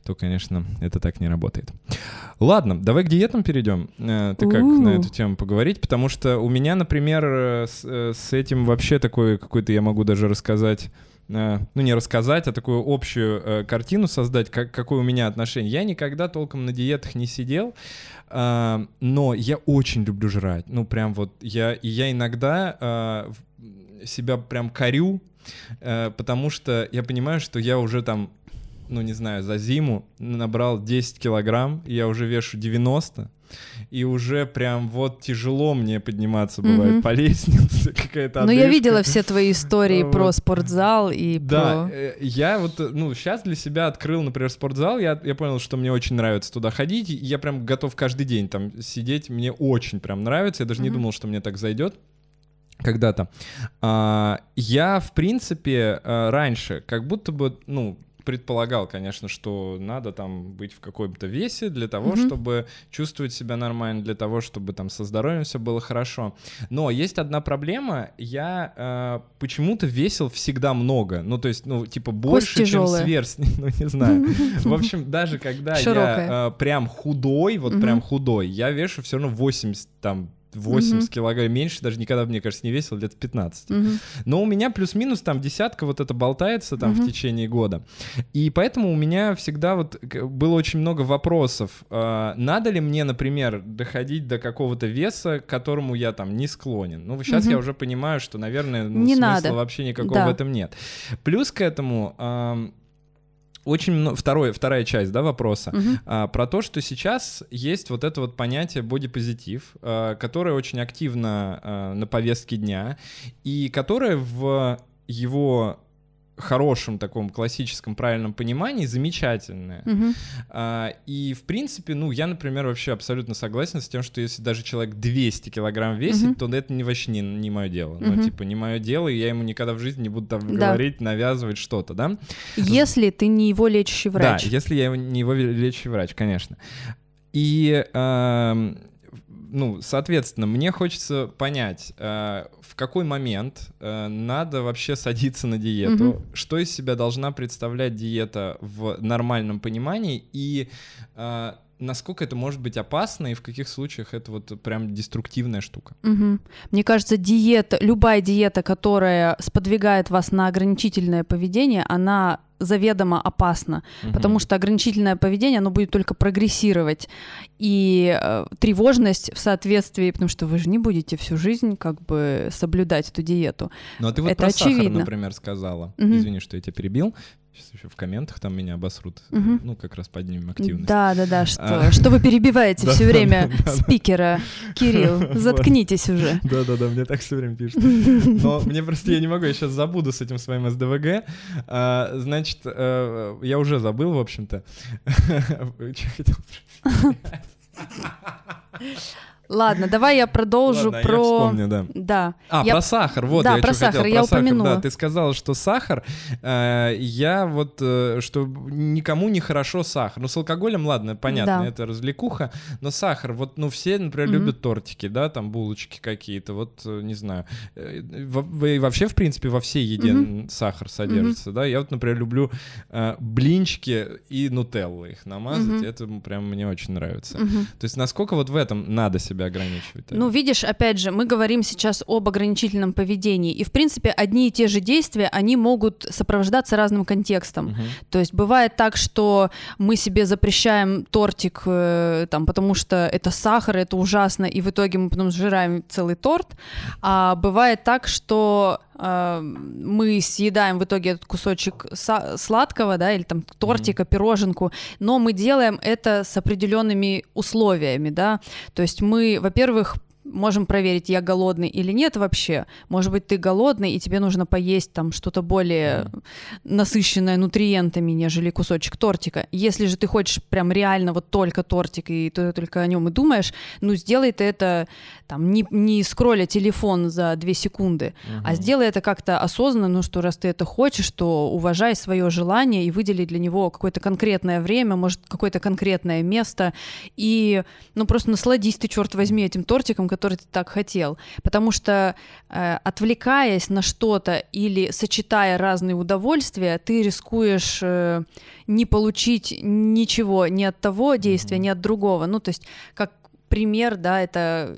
то, конечно, это так не работает. Ладно, давай к диетам перейдем. Э, ты как на эту тему поговорить? Потому что у меня, например, э, с, э, с этим вообще такой какой-то я могу даже рассказать ну не рассказать, а такую общую э, картину создать, как, какое у меня отношение. Я никогда толком на диетах не сидел, э, но я очень люблю жрать. Ну прям вот я я иногда э, себя прям корю, э, потому что я понимаю, что я уже там ну не знаю, за зиму набрал 10 килограмм, и я уже вешу 90, и уже прям вот тяжело мне подниматься бывает mm-hmm. по лестнице какая-то. Ну я видела все твои истории про спортзал и да, про. Э, я вот ну сейчас для себя открыл, например, спортзал, я я понял, что мне очень нравится туда ходить, и я прям готов каждый день там сидеть, мне очень прям нравится, я даже mm-hmm. не думал, что мне так зайдет когда-то. А, я, в принципе, а, раньше как будто бы, ну, предполагал, конечно, что надо там быть в каком-то весе для того, mm-hmm. чтобы чувствовать себя нормально, для того, чтобы там со здоровьем все было хорошо. Но есть одна проблема, я э, почему-то весил всегда много, ну то есть, ну типа больше, чем сверстник, ну не знаю. В общем, даже когда я э, прям худой, вот прям худой, я вешу все равно 80 там 80 угу. килограмм меньше, даже никогда, мне кажется, не весил, лет 15. Угу. Но у меня плюс-минус там десятка вот это болтается там угу. в течение года. И поэтому у меня всегда вот было очень много вопросов. Э, надо ли мне, например, доходить до какого-то веса, к которому я там не склонен? Ну, сейчас угу. я уже понимаю, что, наверное, ну, не смысла надо. вообще никакого да. в этом нет. Плюс к этому... Очень много, второе, вторая часть, да, вопроса, угу. а, про то, что сейчас есть вот это вот понятие бодипозитив, а, которое очень активно а, на повестке дня, и которое в его хорошем таком классическом правильном понимании замечательное. Угу. А, и в принципе, ну, я, например, вообще абсолютно согласен с тем, что если даже человек 200 килограмм весит, угу. то это не, вообще не, не мое дело. Угу. Ну, типа, не мое дело, и я ему никогда в жизни не буду там да. говорить, навязывать что-то, да? Если ты не его лечащий врач. Да, если я не его лечащий врач, конечно. И... Э, ну, соответственно, мне хочется понять, э, в какой момент э, надо вообще садиться на диету, угу. что из себя должна представлять диета в нормальном понимании и э, насколько это может быть опасно и в каких случаях это вот прям деструктивная штука. Угу. Мне кажется, диета, любая диета, которая сподвигает вас на ограничительное поведение, она заведомо опасно, угу. потому что ограничительное поведение, оно будет только прогрессировать. И э, тревожность в соответствии, потому что вы же не будете всю жизнь как бы соблюдать эту диету. Ну а ты вот Это про очевидно. сахар, например, сказала. Угу. Извини, что я тебя перебил. Сейчас еще в комментах там меня обосрут. Угу. Ну, как раз поднимем активность. Да, да, да. Что, а. что вы перебиваете все время спикера? Кирилл, заткнитесь уже. Да, да, да, мне так все время пишут. Но мне просто я не могу, я сейчас забуду с этим своим СДВГ. А, значит, э, я уже забыл, в общем-то. Что хотел Ладно, давай я продолжу Ладно, про. Я вспомню, да. Да. А, я... про сахар. Вот, да, я про сахар, хотел. я про упомянула. Сахар. Да, ты сказала, что сахар, э, я вот, э, что никому не хорошо сахар. Ну, с алкоголем, ладно, понятно, да. это развлекуха, но сахар, вот, ну, все, например, mm-hmm. любят тортики, да, там булочки какие-то, вот, э, не знаю. Э, вообще, в принципе, во всей еде mm-hmm. сахар содержится, mm-hmm. да. Я вот, например, люблю э, блинчики и нутеллы их намазать, mm-hmm. это прям мне очень нравится. Mm-hmm. То есть, насколько вот в этом надо себя себя ограничивать. Ну, видишь, опять же, мы говорим сейчас об ограничительном поведении, и, в принципе, одни и те же действия, они могут сопровождаться разным контекстом. Мгм. То есть бывает так, что мы себе запрещаем тортик, э, там, потому что это сахар, это ужасно, и в итоге мы потом сжираем целый торт. А бывает так, что мы съедаем в итоге этот кусочек сладкого, да, или там тортика, пироженку, но мы делаем это с определенными условиями, да. То есть мы, во-первых, можем проверить, я голодный или нет вообще. Может быть, ты голодный, и тебе нужно поесть там что-то более насыщенное нутриентами, нежели кусочек тортика. Если же ты хочешь прям реально вот только тортик, и ты только о нем и думаешь, ну, сделай ты это там не, не скролля телефон за две секунды, а сделай это как-то осознанно, ну, что раз ты это хочешь, то уважай свое желание и выдели для него какое-то конкретное время, может, какое-то конкретное место, и, ну, просто насладись ты, черт возьми, этим тортиком, который ты так хотел. Потому что, э, отвлекаясь на что-то или сочетая разные удовольствия, ты рискуешь э, не получить ничего ни от того действия, ни от другого. Ну, то есть, как пример, да, это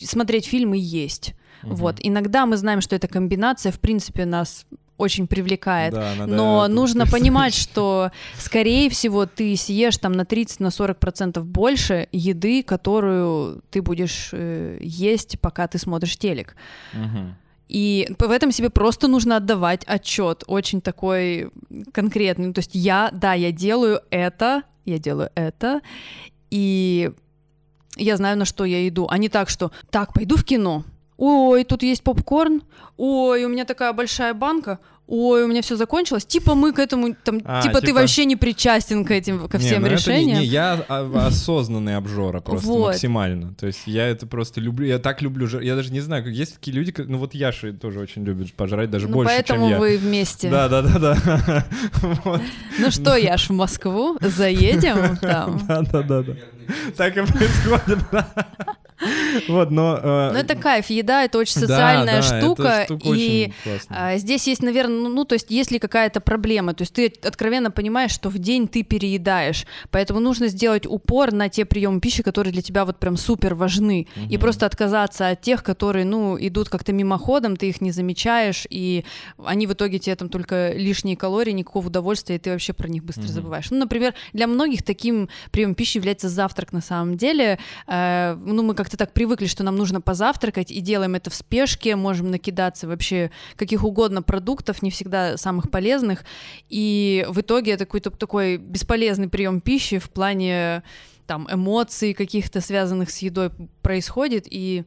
смотреть фильмы есть. Мгм. Вот. Иногда мы знаем, что эта комбинация, в принципе, нас очень привлекает. Да, Но это нужно понимать, что, скорее всего, ты съешь там на 30-40% больше еды, которую ты будешь э, есть, пока ты смотришь телек. Мгм. И в этом себе просто нужно отдавать отчет, очень такой конкретный. То есть я, да, я делаю это, я делаю это, и я знаю, на что я иду. А не так, что так, пойду в кино. Ой, тут есть попкорн. Ой, у меня такая большая банка. Ой, у меня все закончилось. Типа мы к этому, там, А, типа, ты типа- вообще не причастен к этим, ко Не, всем ну это не- решениям. Не, я а- осознанный обжора просто Вот. максимально. То есть я это просто люблю. Я так люблю. Я даже не знаю, есть такие люди, ну вот Яша тоже очень любит пожрать, даже Ну, больше, поэтому чем я. вы вместе. Да, да, да, да. Вот. Ну что, Яш, в Москву заедем там. Да, да, да, да. Так и происходит. Вот, но. э, Ну это кайф, еда это очень социальная штука, и а, здесь есть, наверное, ну, ну, то есть есть ли какая-то проблема, то есть ты откровенно понимаешь, что в день ты переедаешь, поэтому нужно сделать упор на те приемы пищи, которые для тебя вот прям супер важны, и просто отказаться от тех, которые, ну, идут как-то мимоходом, ты их не замечаешь, и они в итоге тебе там только лишние калории, никакого удовольствия, и ты вообще про них быстро забываешь. Ну, например, для многих таким приемом пищи является завтрак на самом деле. Э, ну, мы как-то так привыкли, что нам нужно позавтракать, и делаем это в спешке, можем накидаться вообще каких угодно продуктов, не всегда самых полезных, и в итоге это какой-то такой бесполезный прием пищи в плане там эмоций каких-то связанных с едой происходит, и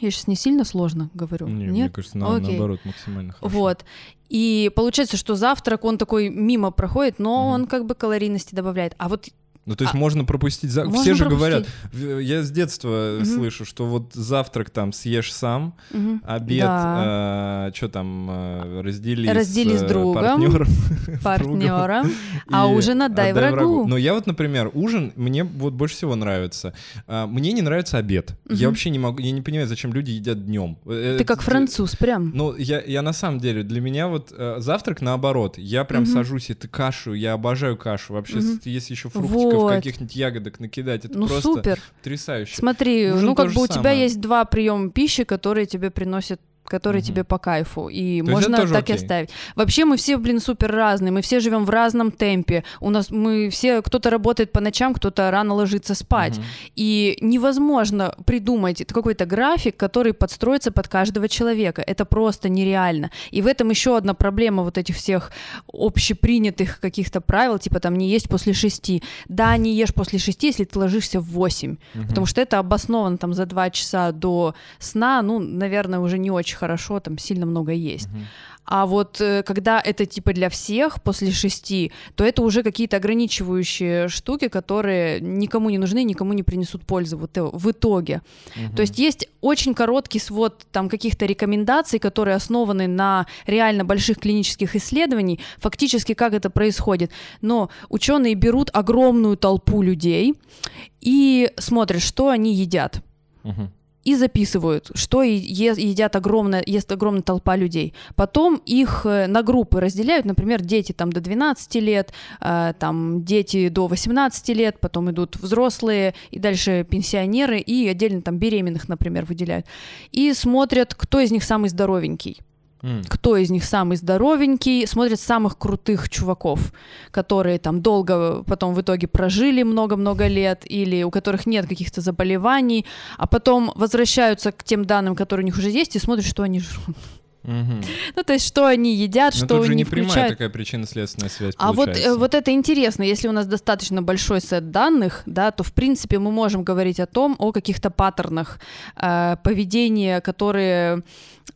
я сейчас не сильно сложно говорю, Не, нет? мне кажется, на- Окей. наоборот, максимально хорошо. Вот. И получается, что завтрак, он такой мимо проходит, но Мгм. он как бы калорийности добавляет. А вот Ну, то есть А- можно пропустить... за- можно Все же пропустить. говорят, в- я с детства Мгм. слышу, что вот завтрак там съешь сам, Мгм. обед, Да. что там, э, раздели, Раздели с э, другом, партнером. партнером, а ужин отдай врагу. Но я вот, например, ужин мне вот больше всего нравится. А, Мне не нравится обед. Я вообще не могу, я не понимаю, зачем люди едят днем. Ты как француз, прям. Ну, я, я на самом деле, для меня вот э, завтрак наоборот. Я прям Мгм. сажусь, это кашу, я обожаю кашу. Вообще, с- если еще фруктиков, Вот. каких-нибудь ягодок накидать, это Ну просто супер. потрясающе. Смотри, Ужин ну как бы у тебя есть два приема пищи, которые тебе приносят которые Мгм. тебе по кайфу, и То можно так и окей. оставить. Вообще мы все, блин, супер разные, мы все живем в разном темпе. У нас мы все, кто-то работает по ночам, кто-то рано ложится спать. Мгм. И невозможно придумать какой-то график, который подстроится под каждого человека. Это просто нереально. И в этом еще одна проблема вот этих всех общепринятых каких-то правил, типа там не есть после шести. Да, не ешь после шести, если ты ложишься в восемь. Мгм. Потому что это обосновано там за два часа до сна, ну, наверное, уже не очень хорошо, там сильно много есть. Мгм. А вот э, когда это типа для всех после шести, то это уже какие-то ограничивающие штуки, которые никому не нужны, никому не принесут пользы вот э, в итоге. Мгм. То есть есть очень короткий свод там каких-то рекомендаций, которые основаны на реально больших клинических исследований, фактически как это происходит. Но ученые берут огромную толпу людей и смотрят, что они едят. Мгм. И записывают, что едят огромная, ест огромная толпа людей. Потом их э, на группы разделяют, например, дети там до 12 лет, э, там дети до 18 лет, потом идут взрослые, и дальше пенсионеры, и отдельно там беременных, например, выделяют. И смотрят, кто из них самый здоровенький. Кто из них самый здоровенький, смотрят самых крутых чуваков, которые там долго потом в итоге прожили много-много лет, или у которых нет каких-то заболеваний, а потом возвращаются к тем данным, которые у них уже есть, и смотрят, что они жрут. Угу. Ну, то есть, что они едят, Но что тут же не включают. прямая такая причинно-следственная связь А вот, э, вот это интересно. Если у нас достаточно большой сет данных, да, то, в принципе, мы можем говорить о том, о каких-то паттернах э, поведения, которые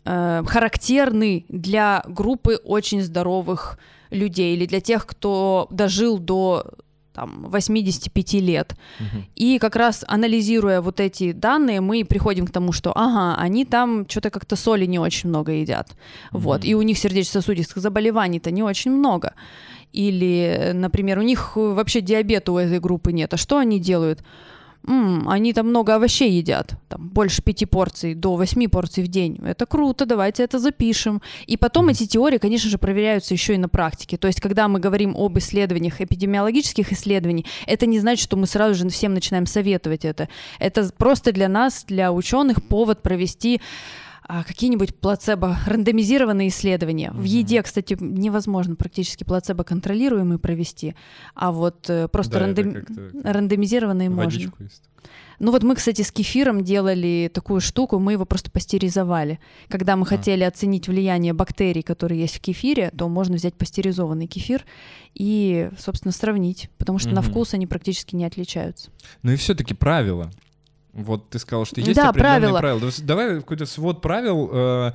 э, характерны для группы очень здоровых людей или для тех, кто дожил до там, 85 лет. Угу. И как раз анализируя вот эти данные, мы приходим к тому, что, ага, они там что-то как-то соли не очень много едят. Угу. Вот. И у них сердечно-сосудистых заболеваний-то не очень много. Или, например, у них вообще диабета у этой группы нет. А что они делают? М, они там много овощей едят, там больше пяти порций, до восьми порций в день. Это круто, давайте это запишем. И потом эти теории, конечно же, проверяются еще и на практике. То есть, когда мы говорим об исследованиях, эпидемиологических исследований, это не значит, что мы сразу же всем начинаем советовать это. Это просто для нас, для ученых, повод провести какие-нибудь плацебо, рандомизированные исследования. Mm-hmm. В еде, кстати, невозможно практически плацебо контролируемые провести, а вот э, просто да, рандом... рандомизированные можно. Есть. Ну вот мы, кстати, с кефиром делали такую штуку, мы его просто пастеризовали. Когда мы а. хотели оценить влияние бактерий, которые есть в кефире, то можно взять пастеризованный кефир и, собственно, сравнить, потому что угу. на вкус они практически не отличаются. Ну и все-таки правило. Вот ты сказал, что есть да, определенные правила. правила. Давай какой-то свод правил, э,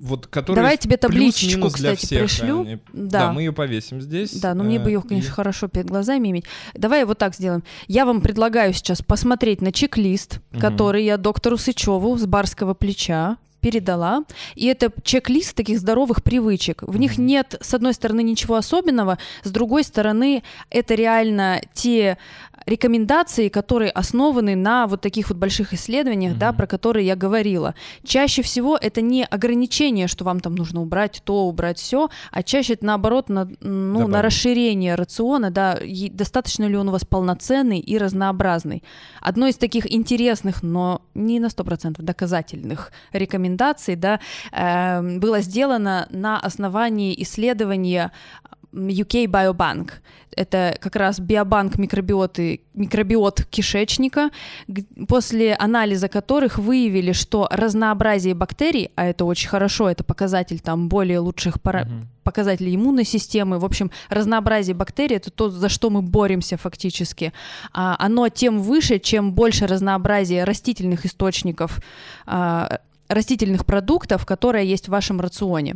вот, который Давай тебе табличку, кстати, всех, пришлю. Они... Да. да, мы ее повесим здесь. Да, но э, мне бы ее, конечно, и... хорошо перед глазами иметь. Давай вот так сделаем. Я вам предлагаю сейчас посмотреть на чек-лист, угу. который я доктору Сычеву с барского плеча передала. И это чек-лист таких здоровых привычек. В них нет, с одной стороны, ничего особенного, с другой стороны, это реально те рекомендации, которые основаны на вот таких вот больших исследованиях, mm-hmm. да, про которые я говорила. Чаще всего это не ограничение, что вам там нужно убрать то, убрать все, а чаще это наоборот на, ну, на расширение рациона, да, достаточно ли он у вас полноценный и разнообразный. Одно из таких интересных, но не на 100% доказательных рекомендаций, да, э, было сделано на основании исследования UK Biobank. Это как раз биобанк микробиоты, микробиот кишечника, после анализа которых выявили, что разнообразие бактерий, а это очень хорошо, это показатель там более лучших пара... mm-hmm. показателей иммунной системы, в общем, разнообразие бактерий это то, за что мы боремся фактически. А, оно тем выше, чем больше разнообразия растительных источников, а, растительных продуктов, которые есть в вашем рационе.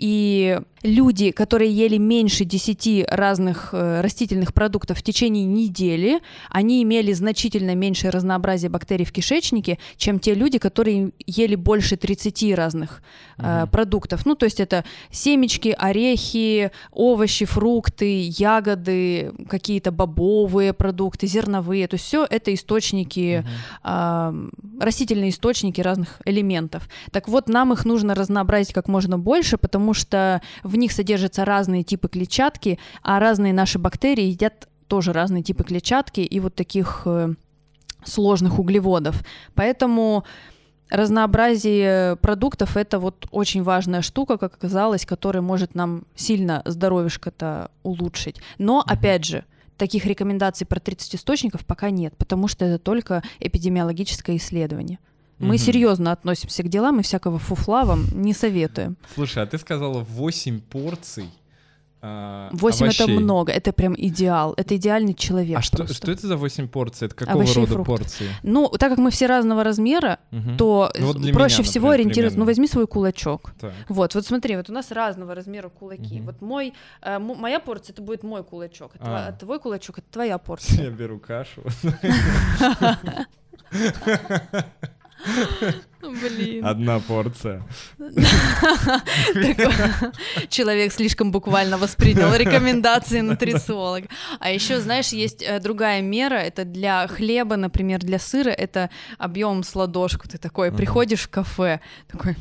И люди, которые ели меньше 10 разных э, растительных продуктов в течение недели, они имели значительно меньшее разнообразие бактерий в кишечнике, чем те люди, которые ели больше 30 разных э, продуктов. Ну, то есть это семечки, орехи, овощи, фрукты, ягоды, какие-то бобовые продукты, зерновые. То есть все это источники, э, растительные источники разных элементов. Так вот, нам их нужно разнообразить как можно больше, потому что в них содержатся разные типы клетчатки, а разные наши бактерии едят тоже разные типы клетчатки и вот таких э, сложных углеводов. Поэтому разнообразие продуктов это вот очень важная штука, как оказалось, которая может нам сильно здоровьишко-то улучшить. Но, опять же, таких рекомендаций про 30 источников пока нет, потому что это только эпидемиологическое исследование. Мы угу. серьезно относимся к делам и всякого фуфла вам не советуем. Слушай, а ты сказала 8 порций. А, 8 овощей. это много, это прям идеал, это идеальный человек. А что, что это за 8 порций? Это какого овощей рода порции? Ну, так как мы все разного размера, угу. то ну, вот проще меня, всего например, ориентироваться. Ну, возьми свой кулачок. Так. Вот, вот смотри, вот у нас разного размера кулаки. Угу. Вот мой, э, моя порция это будет мой кулачок, а. а твой кулачок это твоя порция. Я беру кашу. Блин. Одна порция. Человек слишком буквально воспринял рекомендации нутрициолога. А еще, знаешь, есть э, другая мера, это для хлеба, например, для сыра, это объем с ладошку. Ты такой приходишь в кафе, такой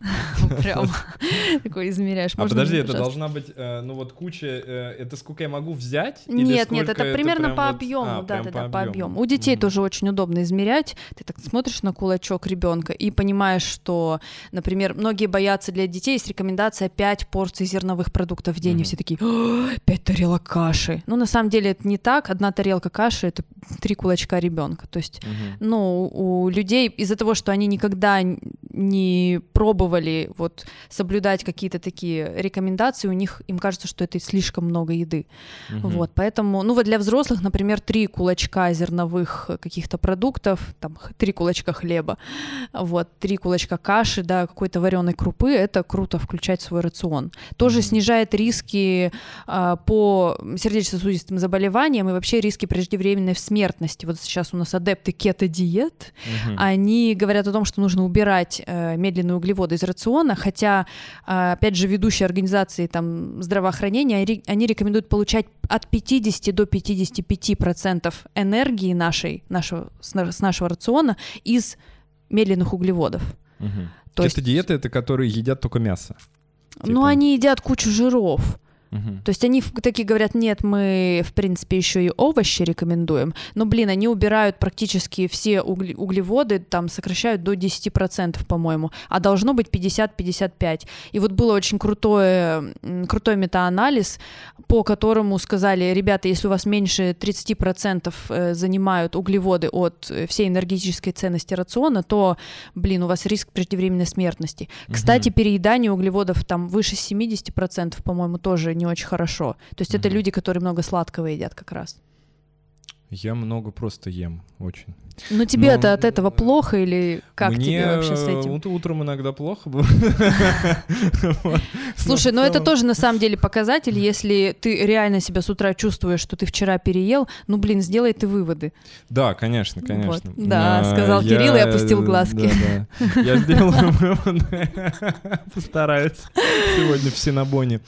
Прям такой измеряешь. А подожди, это должна быть, э, ну вот куча, э, это сколько я могу взять? Нет, нет, это примерно по объему, да, да, да, по объему. У детей тоже очень удобно измерять. Ты так смотришь на кулачок ребенка и понимаешь, что, например, многие боятся для детей есть рекомендация 5 порций зерновых продуктов в день, и все такие, 5 тарелок каши. Ну, на самом деле это не так. Одна тарелка каши — это три кулачка ребенка. То есть, ну, у людей из-за того, что они никогда не пробовали вот соблюдать какие-то такие рекомендации, у них им кажется, что это слишком много еды. Угу. Вот, поэтому, ну вот для взрослых, например, три кулачка зерновых каких-то продуктов, там три кулачка хлеба, вот три кулачка каши, да, какой-то вареной крупы, это круто включать в свой рацион. Тоже угу. снижает риски а, по сердечно-сосудистым заболеваниям и вообще риски преждевременной смертности. Вот сейчас у нас адепты кето-диет, угу. они говорят о том, что нужно убирать медленные углеводы из рациона, хотя, а, опять же, ведущие организации там, здравоохранения, они рекомендуют получать от 50 до 55 процентов энергии нашей, нашего, с нашего рациона из медленных углеводов. Угу. То есть диеты это которые едят только мясо. Типа... Ну, они едят кучу жиров. Угу. То есть они такие говорят, нет, мы, в принципе, еще и овощи рекомендуем, но, блин, они убирают практически все угле- углеводы, там сокращают до 10%, по-моему, а должно быть 50-55. И вот было очень крутое, крутой метаанализ, по которому сказали, ребята, если у вас меньше 30% э, занимают углеводы от э, всей энергетической ценности рациона, то, блин, у вас риск преждевременной смертности. Угу. Кстати, переедание углеводов там выше 70%, по-моему, тоже не очень хорошо. То есть mm-hmm. это люди, которые много сладкого едят как раз. Я много просто ем, очень. Ну тебе это от этого плохо или как мне тебе вообще с этим? Ут- утром иногда плохо Слушай, ну это тоже на самом деле показатель, если ты реально себя с утра чувствуешь, что ты вчера переел, ну блин, сделай ты выводы. Да, конечно, конечно. Да, сказал Кирилл и опустил глазки. Я сделаю выводы. Постараюсь сегодня в Синабоне.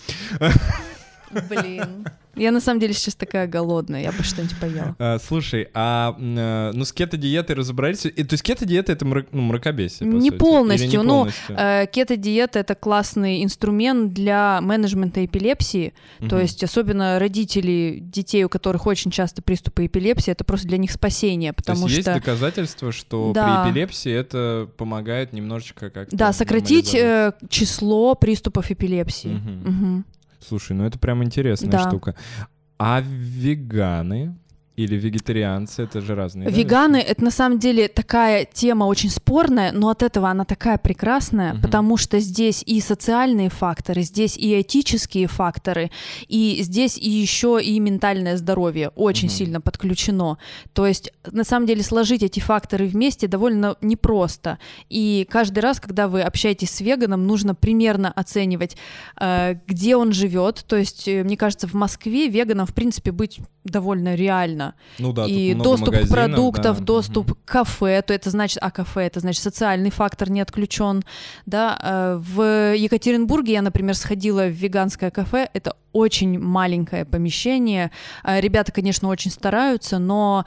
Блин. Я на самом деле сейчас такая голодная, я бы что-нибудь поела. А, слушай, а э, ну с кето-диетой разобрались? И, то есть кето-диета — это мрак, ну, мракобесие, не сути. полностью. Не ну, э, кето-диета — это классный инструмент для менеджмента эпилепсии. Угу. То есть особенно родители детей, у которых очень часто приступы эпилепсии, это просто для них спасение, потому то есть что... есть доказательства, что да. при эпилепсии это помогает немножечко как-то... Да, сократить э, число приступов эпилепсии. Угу. Угу. Слушай, ну это прям интересная да. штука. А веганы? Или вегетарианцы, это же разные. Веганы да, это на самом деле такая тема очень спорная, но от этого она такая прекрасная, угу. потому что здесь и социальные факторы, здесь и этические факторы, и здесь и еще и ментальное здоровье очень угу. сильно подключено. То есть на самом деле сложить эти факторы вместе довольно непросто. И каждый раз, когда вы общаетесь с веганом, нужно примерно оценивать, э, где он живет. То есть э, мне кажется, в Москве веганом в принципе быть довольно реально ну да, и доступ к продуктам, да. доступ к кафе, то это значит, а кафе, это значит социальный фактор не отключен, да. Э, в Екатеринбурге я, например, сходила в веганское кафе, это очень маленькое помещение, э, ребята, конечно, очень стараются, но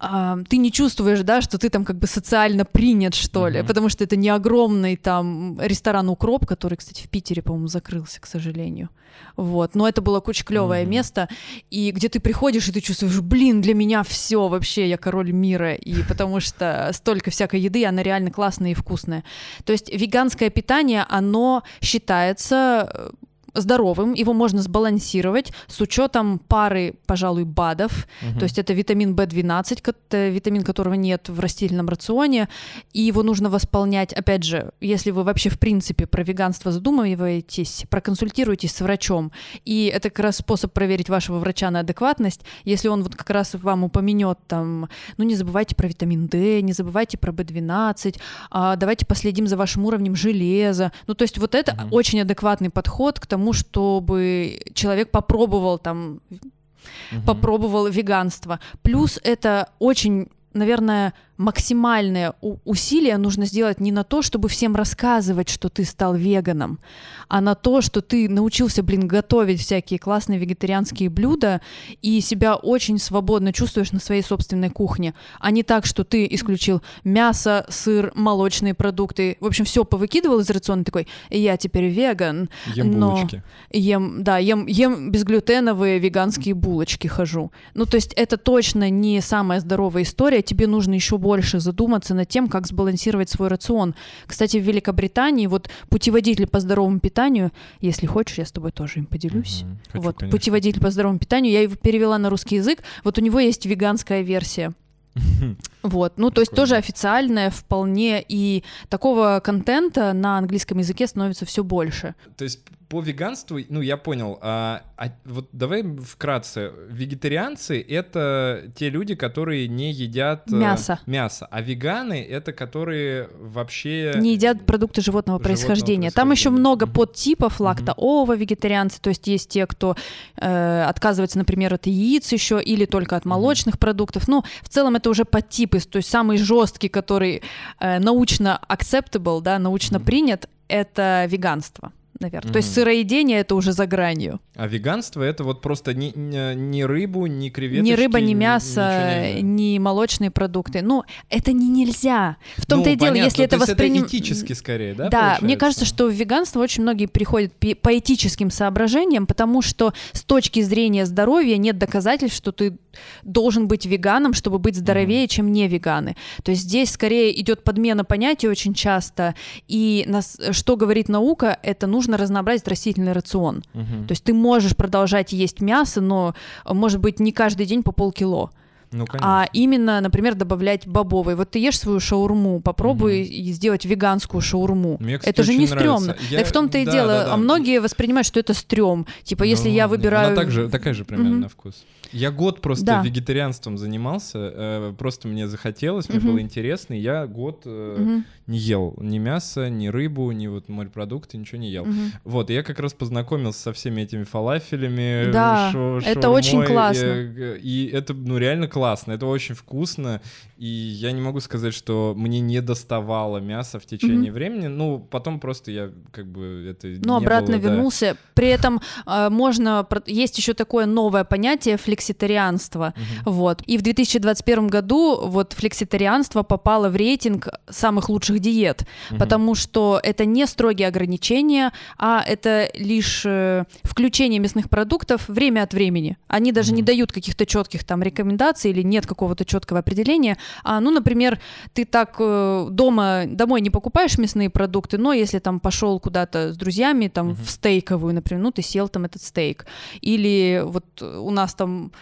ты не чувствуешь, да, что ты там как бы социально принят, что ли, mm-hmm. потому что это не огромный там ресторан Укроп, который, кстати, в Питере, по-моему, закрылся, к сожалению. Вот, но это было очень клевое mm-hmm. место, и где ты приходишь и ты чувствуешь, блин, для меня все вообще, я король мира, и потому что столько всякой еды, она реально классная и вкусная. То есть веганское питание, оно считается здоровым, его можно сбалансировать с учетом пары, пожалуй, БАДов, угу. то есть это витамин В12, это витамин, которого нет в растительном рационе, и его нужно восполнять, опять же, если вы вообще в принципе про веганство задумываетесь, проконсультируйтесь с врачом, и это как раз способ проверить вашего врача на адекватность, если он вот как раз вам упомянет там, ну не забывайте про витамин D, не забывайте про B12, а, давайте последим за вашим уровнем железа, ну то есть вот это угу. очень адекватный подход к тому, тому, чтобы человек попробовал там, угу. попробовал веганство. Плюс это очень наверное, максимальное усилие нужно сделать не на то, чтобы всем рассказывать, что ты стал веганом, а на то, что ты научился, блин, готовить всякие классные вегетарианские блюда и себя очень свободно чувствуешь на своей собственной кухне, а не так, что ты исключил мясо, сыр, молочные продукты, в общем, все повыкидывал из рациона, такой, я теперь веган, ем но булочки. ем, да, ем, ем безглютеновые веганские булочки хожу. Ну, то есть это точно не самая здоровая история, тебе нужно еще больше больше задуматься над тем, как сбалансировать свой рацион. Кстати, в Великобритании вот путеводитель по здоровому питанию, если хочешь, я с тобой тоже им поделюсь. Мгм. Хочу, вот, конечно. путеводитель по здоровому питанию, я его перевела на русский язык. Вот у него есть веганская версия. Вот, ну то есть тоже официальная вполне, и такого контента на английском языке становится все больше. То есть по веганству, ну я понял, а, а вот давай вкратце. Вегетарианцы — это те люди, которые не едят э, Мясо. мясо, а веганы — это которые вообще... Не едят продукты животного животного происхождения. Там еще много подтипов лакто-ово вегетарианцы, то есть есть те, кто э, отказывается, например, от яиц еще или только от молочных продуктов. Ну, в целом это уже подтипы, то есть самый жесткий, который э, научно acceptable, да, научно Мгм. принят, это веганство. Наверное. То есть сыроедение это уже за гранью. А веганство — это вот просто ни, ни, ни рыбу, ни креветочки... ни рыба, ни мясо, нельзя. ни молочные продукты. Ну, это не нельзя. В том-то Ну, и дело, понятно, если то это есть восприним... этически скорее, да, Да, мне получается? кажется, что в веганство очень многие приходят по этическим соображениям, потому что с точки зрения здоровья нет доказательств, что ты должен быть веганом, чтобы быть здоровее, чем не веганы. То есть здесь скорее идет подмена понятий очень часто, и нас, что говорит наука, это нужно разнообразить растительный рацион. Мгм. То есть ты можешь продолжать есть мясо, но, может быть, не каждый день по полкило. Ну, конечно. А именно, например, добавлять бобовый. Вот ты ешь свою шаурму, попробуй и сделать веганскую шаурму. Мне, кстати, это же не стрёмно. Я- Так в том-то и да, дело. да, да. А многие воспринимают, что это стрём. Типа, если Ну, я нет, выбираю... Она так же, такая же примерно Мгм. на вкус. Я год просто Да. вегетарианством занимался, э, просто мне захотелось, мне Мгм. было интересно, и я год э, Мгм, не ел ни мясо, ни рыбу, ни вот морепродукты, ничего не ел. мгм. Вот, и я как раз познакомился со всеми этими фалафелями. Да, шо- это очень шаурмой, классно. э, И это, ну, реально классно, это очень вкусно, и я не могу сказать, что мне не доставало мяса в течение времени, ну, потом просто я как бы это Ну, не обратно было, да. вернулся. При этом э, можно... Есть еще такое новое понятие флекситарианство. Мгм. Вот. И в 2021 году вот флекситарианство попало в рейтинг самых лучших диет, Мгм. потому что это не строгие ограничения, а это лишь э, включение мясных продуктов время от времени. Они даже не Мгм. дают каких-то четких там рекомендаций или нет какого-то четкого определения. А, ну, например, ты так э, дома домой не покупаешь мясные продукты, но если там пошел куда-то с друзьями, там Мгм. в стейковую, например, ну ты съел там этот стейк, или вот у нас там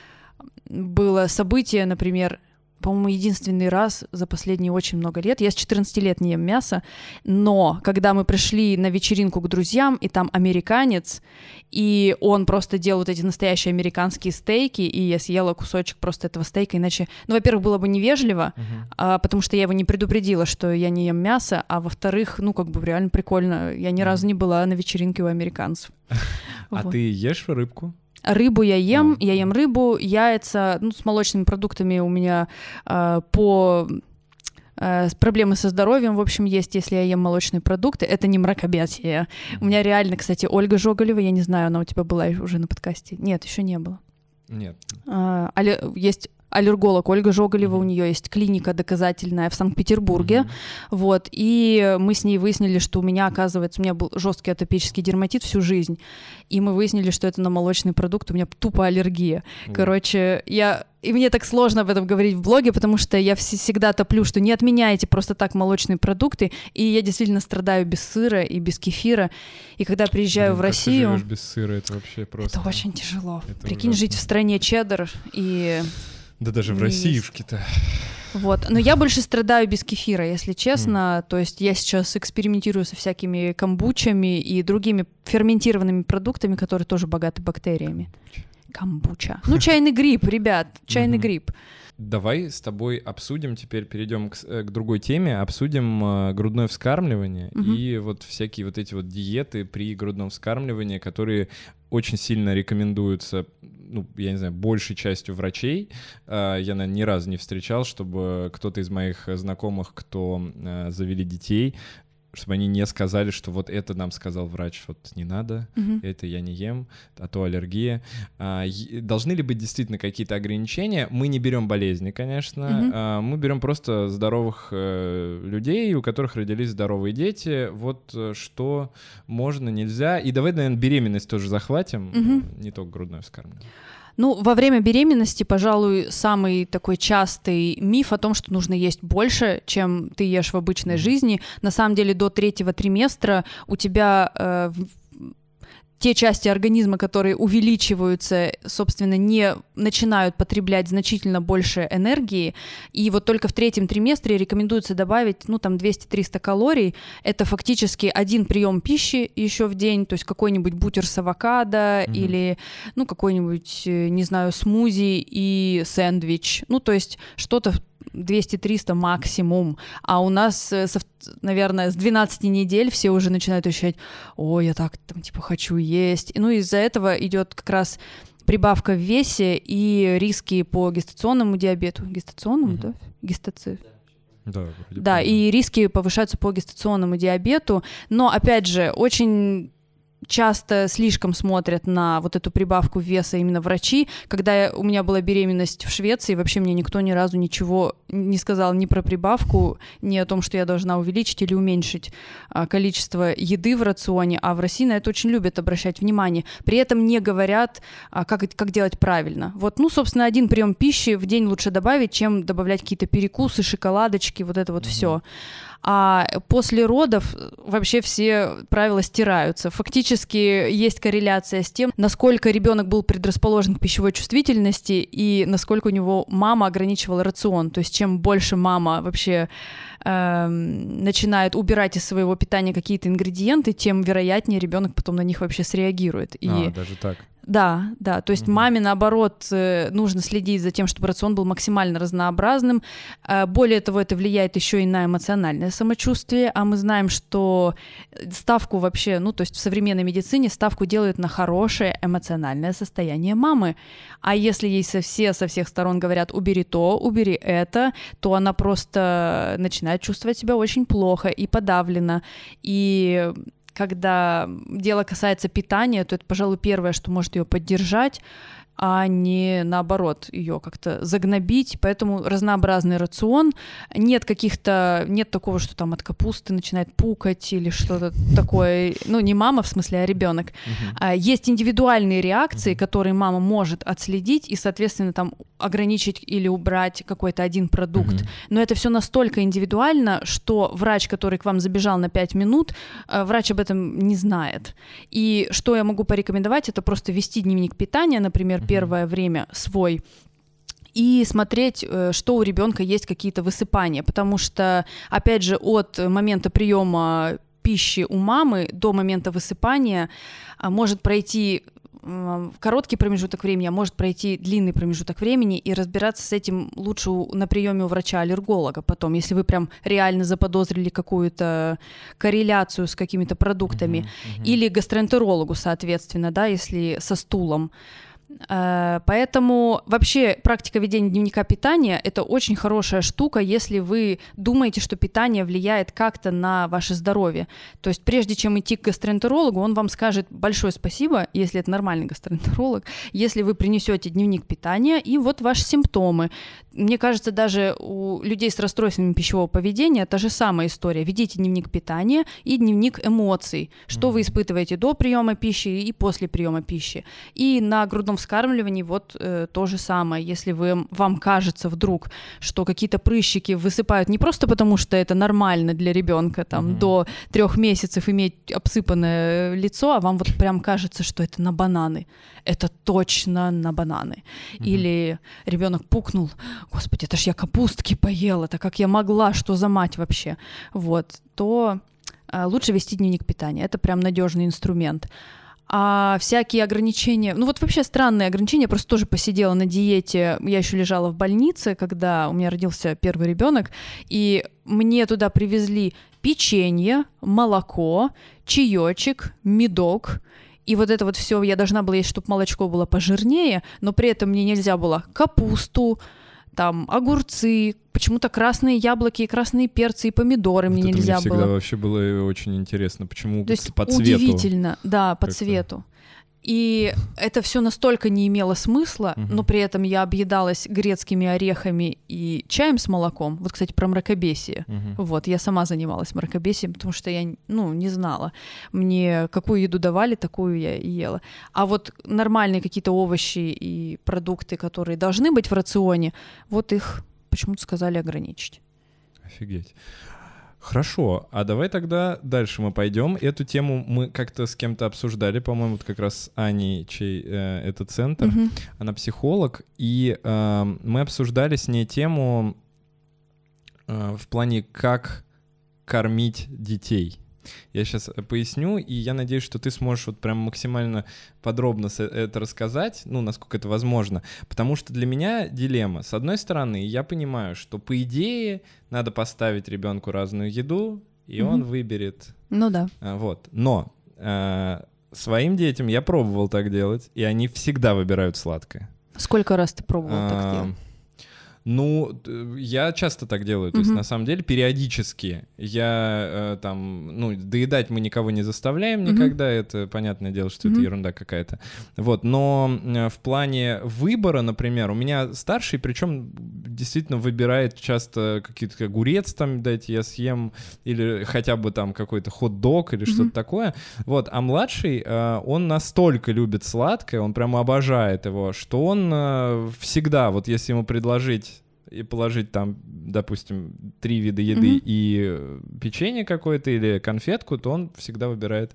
было событие, например, по-моему, единственный раз за последние очень много лет. Я с 14 лет не ем мясо, но когда мы пришли на вечеринку к друзьям, и там американец, и он просто делал вот эти настоящие американские стейки, и я съела кусочек просто этого стейка, иначе, ну, во-первых, было бы невежливо, Мгм. а, потому что я его не предупредила, что я не ем мясо, а во-вторых, ну, как бы реально прикольно. Я ни разу не была на вечеринке у американцев. А ты ешь рыбку? Рыбу я ем, я ем рыбу, яйца, ну, с молочными продуктами у меня а, по с- проблемы со здоровьем, в общем, есть, если я ем молочные продукты. Это не мракобесие. У меня реально, кстати, Ольга Жоголева, я не знаю, она у тебя была уже на подкасте. Нет, еще не было. Нет. А, алле- есть аллерголог Ольга Жоголева, у нее есть клиника доказательная в Санкт-Петербурге. Мгм. Вот, и мы с ней выяснили, что у меня, оказывается, у меня был жесткий атопический дерматит всю жизнь, и мы выяснили, что это на молочный продукт, у меня тупо аллергия. Короче, я... И мне так сложно об этом говорить в блоге, потому что я вс- всегда топлю, что не отменяйте просто так молочные продукты, и я действительно страдаю без сыра и без кефира, и когда приезжаю Блин, в ты Россию... живёшь без сыра, это вообще просто... Это очень тяжело. Это Прикинь, ужасно. жить в стране чеддер и Да даже в не Россиюшке-то. Вот. Но я больше страдаю без кефира, если честно. То есть я сейчас экспериментирую со всякими камбучами и другими ферментированными продуктами, которые тоже богаты бактериями. Камбуча. Ну, чайный гриб, ребят, чайный Мгм. гриб. Давай с тобой обсудим, теперь перейдем к, э, к другой теме, обсудим э, грудное вскармливание Мгм. и вот всякие вот эти вот диеты при грудном вскармливании, которые очень сильно рекомендуются ну, я не знаю, большей частью врачей, э, я, наверное, ни разу не встречал, чтобы кто-то из моих знакомых, кто э, завели детей, чтобы они не сказали, что вот это нам сказал врач, вот не надо, Мгм. это я не ем, а то аллергия. А, должны ли быть действительно какие-то ограничения? Мы не берем болезни, конечно, Мгм. а, мы берем просто здоровых э, людей, у которых родились здоровые дети. Вот э, что можно, нельзя. И давай, наверное, беременность тоже захватим, э, не только грудное вскармливание. Ну, во время беременности, пожалуй, самый такой частый миф о том, что нужно есть больше, чем ты ешь в обычной жизни. На самом деле до третьего триместра у тебя э, те части организма, которые увеличиваются, собственно, не начинают потреблять значительно больше энергии. И вот только в третьем триместре рекомендуется добавить, ну, там, 200-300 калорий. Это фактически один прием пищи еще в день, то есть какой-нибудь бутер с авокадо Мгм. или, ну, какой-нибудь, э, не знаю, смузи и сэндвич. Ну, то есть что-то 200-300 максимум. А у нас, э, наверное, с 12 недель все уже начинают ощущать, о, я так там типа хочу есть. И, Ну, из-за этого идет как раз прибавка в весе и риски по гестационному диабету. Гестационному, Мгм. да? Гестаци... Да, Да, и риски повышаются по гестационному диабету. Но, опять же, очень часто слишком смотрят на вот эту прибавку веса именно врачи. Когда я- у меня была беременность в Швеции, вообще мне никто ни разу ничего не сказал ни про прибавку, ни о том, что я должна увеличить или уменьшить а, количество еды в рационе, а в России на это очень любят обращать внимание. При этом не говорят, а, как, как делать правильно. Вот, ну, собственно, один прием пищи в день лучше добавить, чем добавлять какие-то перекусы, шоколадочки, вот это вот Мгм. все. А после родов вообще все правила стираются. Фактически есть корреляция с тем, насколько ребенок был предрасположен к пищевой чувствительности и насколько у него мама ограничивала рацион. То есть чем больше мама вообще эм, начинает убирать из своего питания какие-то ингредиенты, тем вероятнее ребенок потом на них вообще среагирует. И А, даже так. Да, да. То есть Мгм. маме, наоборот, э, нужно следить за тем, чтобы рацион был максимально разнообразным. Э, Более того, это влияет еще и на эмоциональное самочувствие, а мы знаем, что ставку вообще, ну, то есть в современной медицине ставку делают на хорошее эмоциональное состояние мамы. А если ей со, все со всех сторон говорят «убери то, убери это», то она просто начинает чувствовать себя очень плохо и подавлена. И когда дело касается питания, то это, пожалуй, первое, что может ее поддержать, а не наоборот ее как-то загнобить. Поэтому разнообразный рацион. Нет каких-то, нет такого, что там от капусты начинает пукать или что-то такое. Ну, не мама в смысле, а ребенок. Мгм. А, Есть индивидуальные реакции, которые мама может отследить и, соответственно, там ограничить или убрать какой-то один продукт. Мгм. Но это все настолько индивидуально, что врач, который к вам забежал на 5 минут, э, врач об этом не знает. И что я могу порекомендовать, это просто вести дневник питания, например. Первое время свой и смотреть, э, что у ребенка есть какие-то высыпания, потому что, опять же, от момента приема пищи у мамы до момента высыпания а, может пройти короткий промежуток времени, а может пройти длинный промежуток времени, и разбираться с этим лучше на приеме у врача-аллерголога потом, если вы прям реально заподозрили какую-то корреляцию с какими-то продуктами. Мгм. Мгм. Или гастроэнтерологу, соответственно, да, если со стулом. Э, Поэтому вообще практика ведения дневника питания это очень хорошая штука, если вы думаете, что питание влияет как-то на ваше здоровье. То есть прежде чем идти к гастроэнтерологу, он вам скажет большое спасибо, если это нормальный гастроэнтеролог, если вы принесете дневник питания и вот ваши симптомы. Мне кажется, даже у людей с расстройствами пищевого поведения та же самая история. Ведите дневник питания и дневник эмоций. Что вы испытываете до приема пищи и после приема пищи. И на грудном вскармливании вот э, то же самое. Если вы, вам кажется вдруг, что какие-то прыщики высыпают не просто потому, что это нормально для ребенка там Мгм. до трех месяцев иметь обсыпанное лицо, а вам вот прям кажется, что это на бананы. Это точно на бананы. Мгм. Или ребенок пукнул, господи, это ж я капустки поела, это как я могла, что за мать вообще, вот, то э, лучше вести дневник питания, это прям надежный инструмент. А всякие ограничения, ну вот вообще странные ограничения, я просто тоже посидела на диете, я еще лежала в больнице, когда у меня родился первый ребенок, и мне туда привезли печенье, молоко, чаечек, медок. И вот это вот все, я должна была есть, чтобы молочко было пожирнее, но при этом мне нельзя было капусту, там огурцы, почему-то красные яблоки и красные перцы и помидоры вот мне нельзя мне всегда было. вообще было очень интересно, почему То есть по цвету. Удивительно, да, по цвету. И это все настолько не имело смысла, угу. но при этом я объедалась грецкими орехами и чаем с молоком. Вот, кстати, про мракобесие. Угу. Вот, я сама занималась мракобесием, потому что я, ну, не знала. Мне какую еду давали, такую я и ела. А вот нормальные какие-то овощи и продукты, которые должны быть в рационе, вот их почему-то сказали ограничить. Офигеть. Хорошо, а давай тогда дальше мы пойдем. Эту тему мы как-то с кем-то обсуждали, по-моему, вот как раз с Аней, чей э, это центр. Mm-hmm. Она психолог, и э, мы обсуждали с ней тему э, в плане, как кормить детей. Я сейчас э, поясню, и я надеюсь, что ты сможешь вот прям максимально подробно это рассказать, ну, насколько это возможно, потому что для меня дилемма. С одной стороны, я понимаю, что по идее надо поставить ребенку разную еду, и угу. он выберет. Ну да. А, вот. Но э, своим детям я пробовал так делать, и они всегда выбирают сладкое. Сколько раз ты пробовал а, так делать? Ну, я часто так делаю. То есть, на самом деле, периодически я э, там, ну, доедать мы никого не заставляем никогда. Это понятное дело, что это ерунда какая-то. Вот, но э, в плане выбора, например, у меня старший, причем действительно выбирает часто какие-то огурец там дайте я съем, или хотя бы там какой-то хот-дог или что-то такое. Вот, а младший, э, он настолько любит сладкое, он прямо обожает его, что он э, всегда, вот если ему предложить и положить там, допустим, три вида еды mm-hmm. и печенье какое-то или конфетку, то он всегда выбирает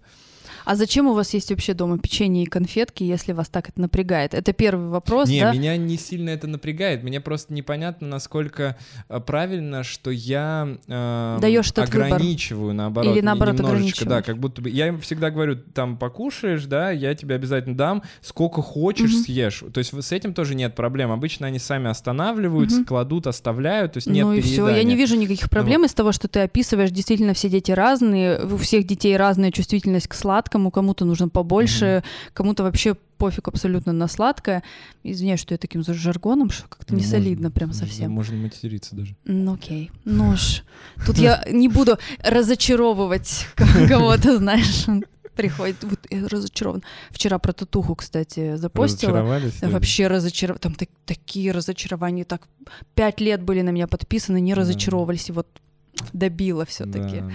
а зачем у вас есть вообще дома печенье и конфетки, если вас так это напрягает? Это первый вопрос, не, да? меня не сильно это напрягает. Мне просто непонятно, насколько э, правильно, что я э, Даешь ограничиваю, выбор. наоборот. Или наоборот ограничиваю. Да, как будто бы... Я им всегда говорю, там, покушаешь, да, я тебе обязательно дам, сколько хочешь угу. съешь. То есть с этим тоже нет проблем. Обычно они сами останавливаются, угу. кладут, оставляют, то есть нет Ну и все, я не вижу никаких проблем ну. из того, что ты описываешь. Действительно, все дети разные, у всех детей разная чувствительность к сладкому, сладкому, кому-то нужно побольше, mm-hmm. кому-то вообще пофиг абсолютно на сладкое. Извиняюсь, что я таким жаргоном, что как-то не солидно прям совсем. Можно материться даже. Ну окей. Ну ж, тут я не буду разочаровывать кого-то, знаешь приходит, вот я разочарован. Вчера про татуху, кстати, запостила. Вообще разочарован. Там так, такие разочарования, так пять лет были на меня подписаны, не разочаровывались, и вот добила все-таки. Да, да.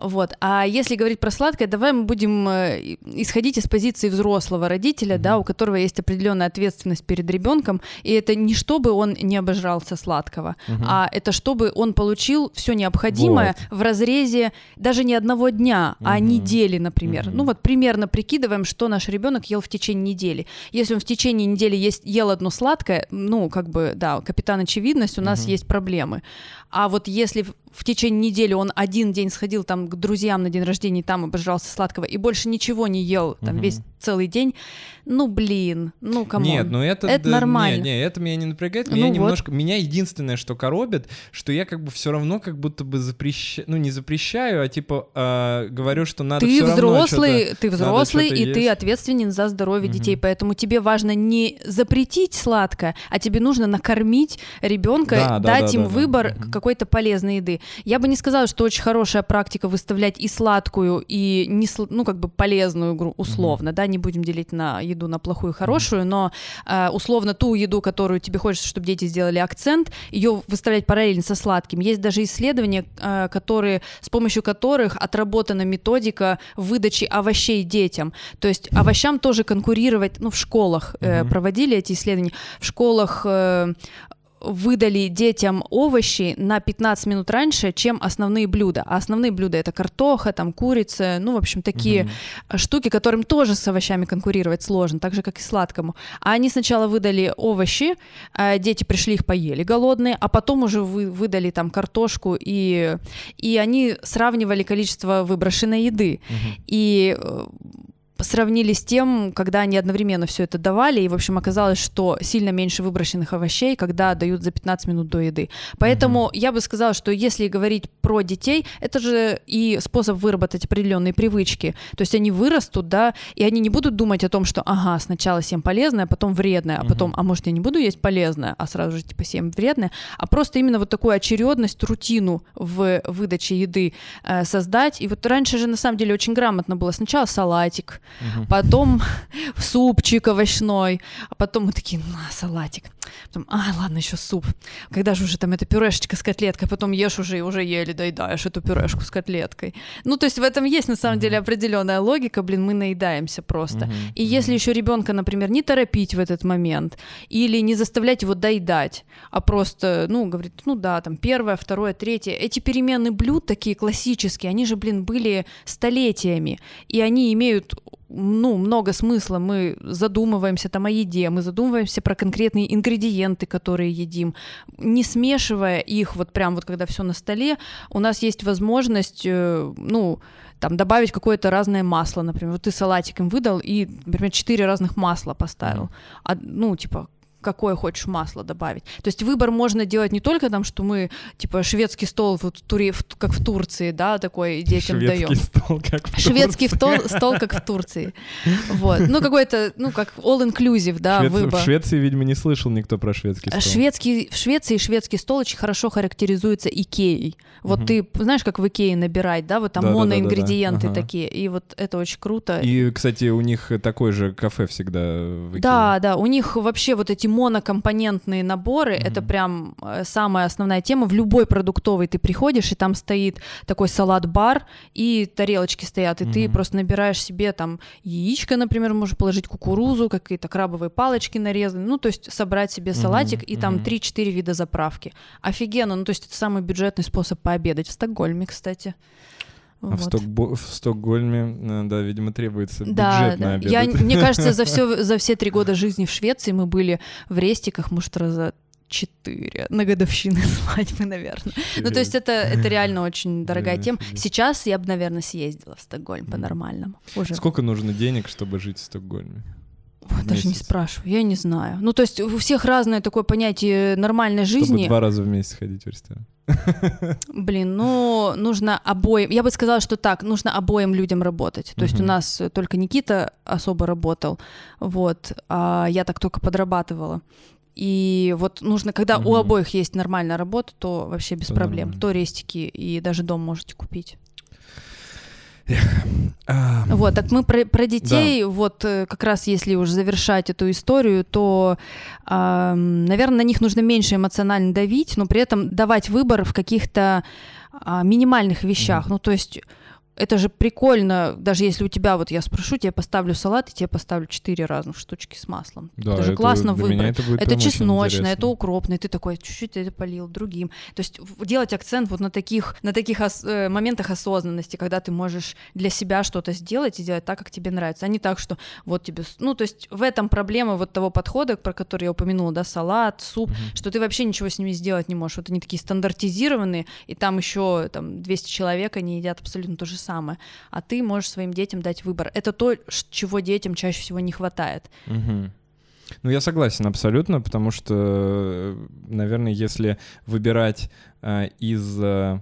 Вот. А если говорить про сладкое, давай мы будем э, исходить из позиции взрослого родителя, угу. да, у которого есть определенная ответственность перед ребенком, и это не чтобы он не обожрался сладкого, угу. а это чтобы он получил все необходимое вот. в разрезе даже не одного дня, угу. а недели, например. Угу. Ну вот примерно прикидываем, что наш ребенок ел в течение недели. Если он в течение недели есть, ел одно сладкое, ну как бы да, капитан очевидность, у нас угу. есть проблемы. А вот если в течение недели он один день сходил там к друзьям на день рождения, там обожрался сладкого и больше ничего не ел там угу. весь целый день, ну блин, ну кому? Нет, ну это, это да, нормально. Не, не, это меня не напрягает, меня ну немножко, вот. меня единственное, что коробит, что я как бы все равно как будто бы запрещаю, ну не запрещаю, а типа э, говорю, что надо ты взрослый, ты взрослый и есть. ты ответственен за здоровье угу. детей, поэтому тебе важно не запретить сладкое, а тебе нужно накормить ребенка, да, дать да, им да, выбор да. какой-то полезной еды. Я бы не сказала, что очень хорошая практика выставлять и сладкую, и не, ну как бы полезную условно, угу. да, не будем делить на еду на плохую и хорошую, но э, условно ту еду, которую тебе хочется, чтобы дети сделали акцент, ее выставлять параллельно со сладким. Есть даже исследования, э, которые, с помощью которых отработана методика выдачи овощей детям. То есть овощам тоже конкурировать, ну, в школах э, проводили эти исследования, в школах э, выдали детям овощи на 15 минут раньше, чем основные блюда. А основные блюда это картоха, там курица, ну, в общем, такие угу. штуки, которым тоже с овощами конкурировать сложно, так же, как и сладкому. А они сначала выдали овощи, а дети пришли их поели голодные, а потом уже вы, выдали там картошку, и, и они сравнивали количество выброшенной еды. Угу. И э, сравнили с тем, когда они одновременно все это давали, и, в общем, оказалось, что сильно меньше выброшенных овощей, когда дают за 15 минут до еды. Поэтому mm-hmm. я бы сказала, что если говорить про детей, это же и способ выработать определенные привычки. То есть они вырастут, да, и они не будут думать о том, что, ага, сначала съем полезное, а потом вредное, а потом, mm-hmm. а может, я не буду есть полезное, а сразу же, типа, съем вредное, а просто именно вот такую очередность, рутину в выдаче еды э, создать. И вот раньше же, на самом деле, очень грамотно было. Сначала салатик, угу. потом супчик овощной, а потом мы такие, на, салатик. Потом, а, ладно, еще суп. Когда же уже там эта пюрешечка с котлеткой, потом ешь уже и уже еле доедаешь эту пюрешку с котлеткой. Ну, то есть в этом есть на самом угу. деле определенная логика, блин, мы наедаемся просто. Угу. И если еще ребенка, например, не торопить в этот момент или не заставлять его доедать, а просто, ну, говорит, ну да, там первое, второе, третье. Эти перемены блюд такие классические, они же, блин, были столетиями, и они имеют ну, много смысла. Мы задумываемся там о еде, мы задумываемся про конкретные ингредиенты, которые едим. Не смешивая их, вот прям вот когда все на столе, у нас есть возможность, э, ну, там добавить какое-то разное масло, например. Вот ты салатик им выдал и, например, четыре разных масла поставил. А, ну, типа, какое хочешь масло добавить. То есть выбор можно делать не только там, что мы типа шведский стол вот в туре, в, как в Турции, да, такой детям шведский даем. Стол, как в шведский стол, стол как в Турции. Вот. Ну какой-то, ну как all inclusive, да, Швед... выбор. В Швеции, видимо, не слышал никто про шведский стол. Шведский, в Швеции шведский стол очень хорошо характеризуется Икеей. Вот угу. ты знаешь, как в Икее набирать, да, вот там да, моноингредиенты да, да, да. такие, и вот это очень круто. И, кстати, у них такое же кафе всегда в Икее. Да, да, у них вообще вот эти монокомпоненты компонентные наборы mm-hmm. это прям э, самая основная тема. В любой продуктовый ты приходишь, и там стоит такой салат-бар, и тарелочки стоят, и mm-hmm. ты просто набираешь себе там яичко, например, можешь положить кукурузу, какие-то крабовые палочки нарезаны, ну, то есть собрать себе салатик, mm-hmm. и там mm-hmm. 3-4 вида заправки. Офигенно, ну, то есть это самый бюджетный способ пообедать в Стокгольме, кстати. А вот. в, Стокбо- в Стокгольме, э, да, видимо, требуется да, бюджетно да. обедать. Я, мне кажется, за все, за все три года жизни в Швеции мы были в рестиках, может, раза четыре на годовщины свадьбы, наверное. Ну, то есть это, это реально очень дорогая тема. Сейчас я бы, наверное, съездила в Стокгольм по-нормальному. Уже. Сколько нужно денег, чтобы жить в Стокгольме? Ой, даже не спрашиваю, я не знаю. Ну, то есть у всех разное такое понятие нормальной жизни. Чтобы два раза в месяц ходить в ресторан. Блин, ну, нужно обоим... Я бы сказала, что так, нужно обоим людям работать. То есть у нас только Никита особо работал, вот, а я так только подрабатывала. И вот нужно, когда у обоих есть нормальная работа, то вообще без проблем. То рестики и даже дом можете купить. А... Вот, так мы про, про детей, да. вот э, как раз если уже завершать эту историю, то, э, наверное, на них нужно меньше эмоционально давить, но при этом давать выбор в каких-то э, минимальных вещах. Mm-hmm. Ну, то есть это же прикольно, даже если у тебя, вот я спрошу, тебе поставлю салат, и тебе поставлю четыре разных штучки с маслом. Да, это же это, классно выбрать. Это, будет это чесночное, это укропное, ты такой чуть-чуть это полил другим. То есть делать акцент вот на таких, на таких ос- э, моментах осознанности, когда ты можешь для себя что-то сделать и делать так, как тебе нравится, а не так, что вот тебе... Ну, то есть в этом проблема вот того подхода, про который я упомянула, да, салат, суп, угу. что ты вообще ничего с ними сделать не можешь. Вот они такие стандартизированные, и там еще там 200 человек, они едят абсолютно то же самое самое, а ты можешь своим детям дать выбор. Это то, чего детям чаще всего не хватает. Угу. Ну, я согласен абсолютно, потому что, наверное, если выбирать э, из э,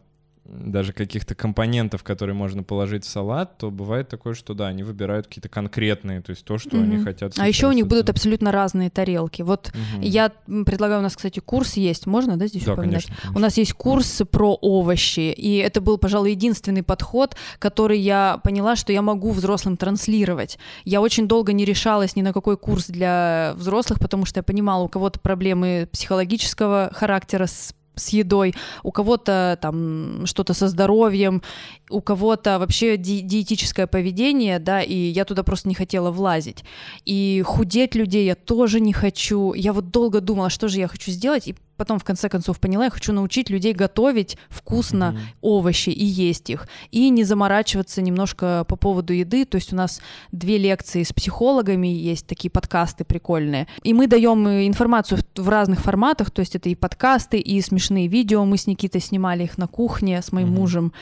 даже каких-то компонентов, которые можно положить в салат, то бывает такое, что да, они выбирают какие-то конкретные, то есть то, что mm-hmm. они хотят. А еще у них будут абсолютно разные тарелки. Вот mm-hmm. я предлагаю, у нас, кстати, курс есть, можно, да, здесь да, упоминать? Конечно, конечно. У нас есть курс про овощи, и это был, пожалуй, единственный подход, который я поняла, что я могу взрослым транслировать. Я очень долго не решалась ни на какой курс для взрослых, потому что я понимала, у кого-то проблемы психологического характера с с едой, у кого-то там что-то со здоровьем, у кого-то вообще ди- диетическое поведение, да, и я туда просто не хотела влазить. И худеть людей я тоже не хочу. Я вот долго думала, что же я хочу сделать, и потом в конце концов поняла, я хочу научить людей готовить вкусно mm-hmm. овощи и есть их, и не заморачиваться немножко по поводу еды. То есть у нас две лекции с психологами есть такие подкасты прикольные, и мы даем информацию в разных форматах, то есть это и подкасты, и смешные видео. Мы с Никитой снимали их на кухне с моим mm-hmm. мужем,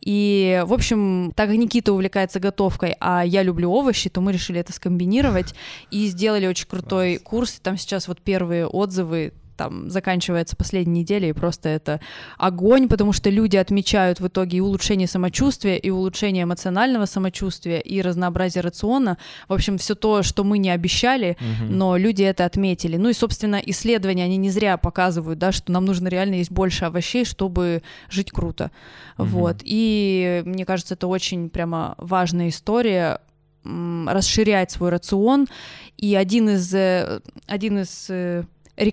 и в общем, так как Никита увлекается готовкой, а я люблю овощи, то мы решили это скомбинировать и сделали очень крутой курс. Там сейчас вот первые отзывы там заканчивается последняя неделя, и просто это огонь, потому что люди отмечают в итоге и улучшение самочувствия, и улучшение эмоционального самочувствия, и разнообразие рациона. В общем, все то, что мы не обещали, угу. но люди это отметили. Ну и, собственно, исследования, они не зря показывают, да, что нам нужно реально есть больше овощей, чтобы жить круто. Угу. Вот. И мне кажется, это очень прямо важная история расширять свой рацион. И один из, э, один из э,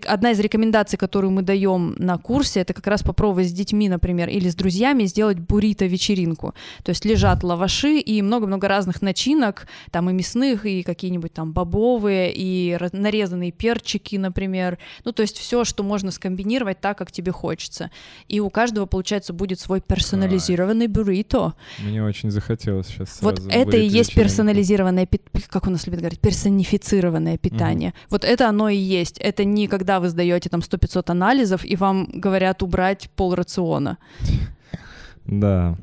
одна из рекомендаций, которую мы даем на курсе, это как раз попробовать с детьми, например, или с друзьями сделать буррито-вечеринку. То есть лежат лаваши и много-много разных начинок, там и мясных, и какие-нибудь там бобовые, и нарезанные перчики, например. Ну, то есть все, что можно скомбинировать так, как тебе хочется. И у каждого, получается, будет свой персонализированный буррито. Мне очень захотелось сейчас Вот это и есть персонализированное, как у нас любят говорить, персонифицированное питание. Mm-hmm. Вот это оно и есть. Это не когда вы сдаете там 100-500 анализов, и вам говорят убрать пол рациона. Да.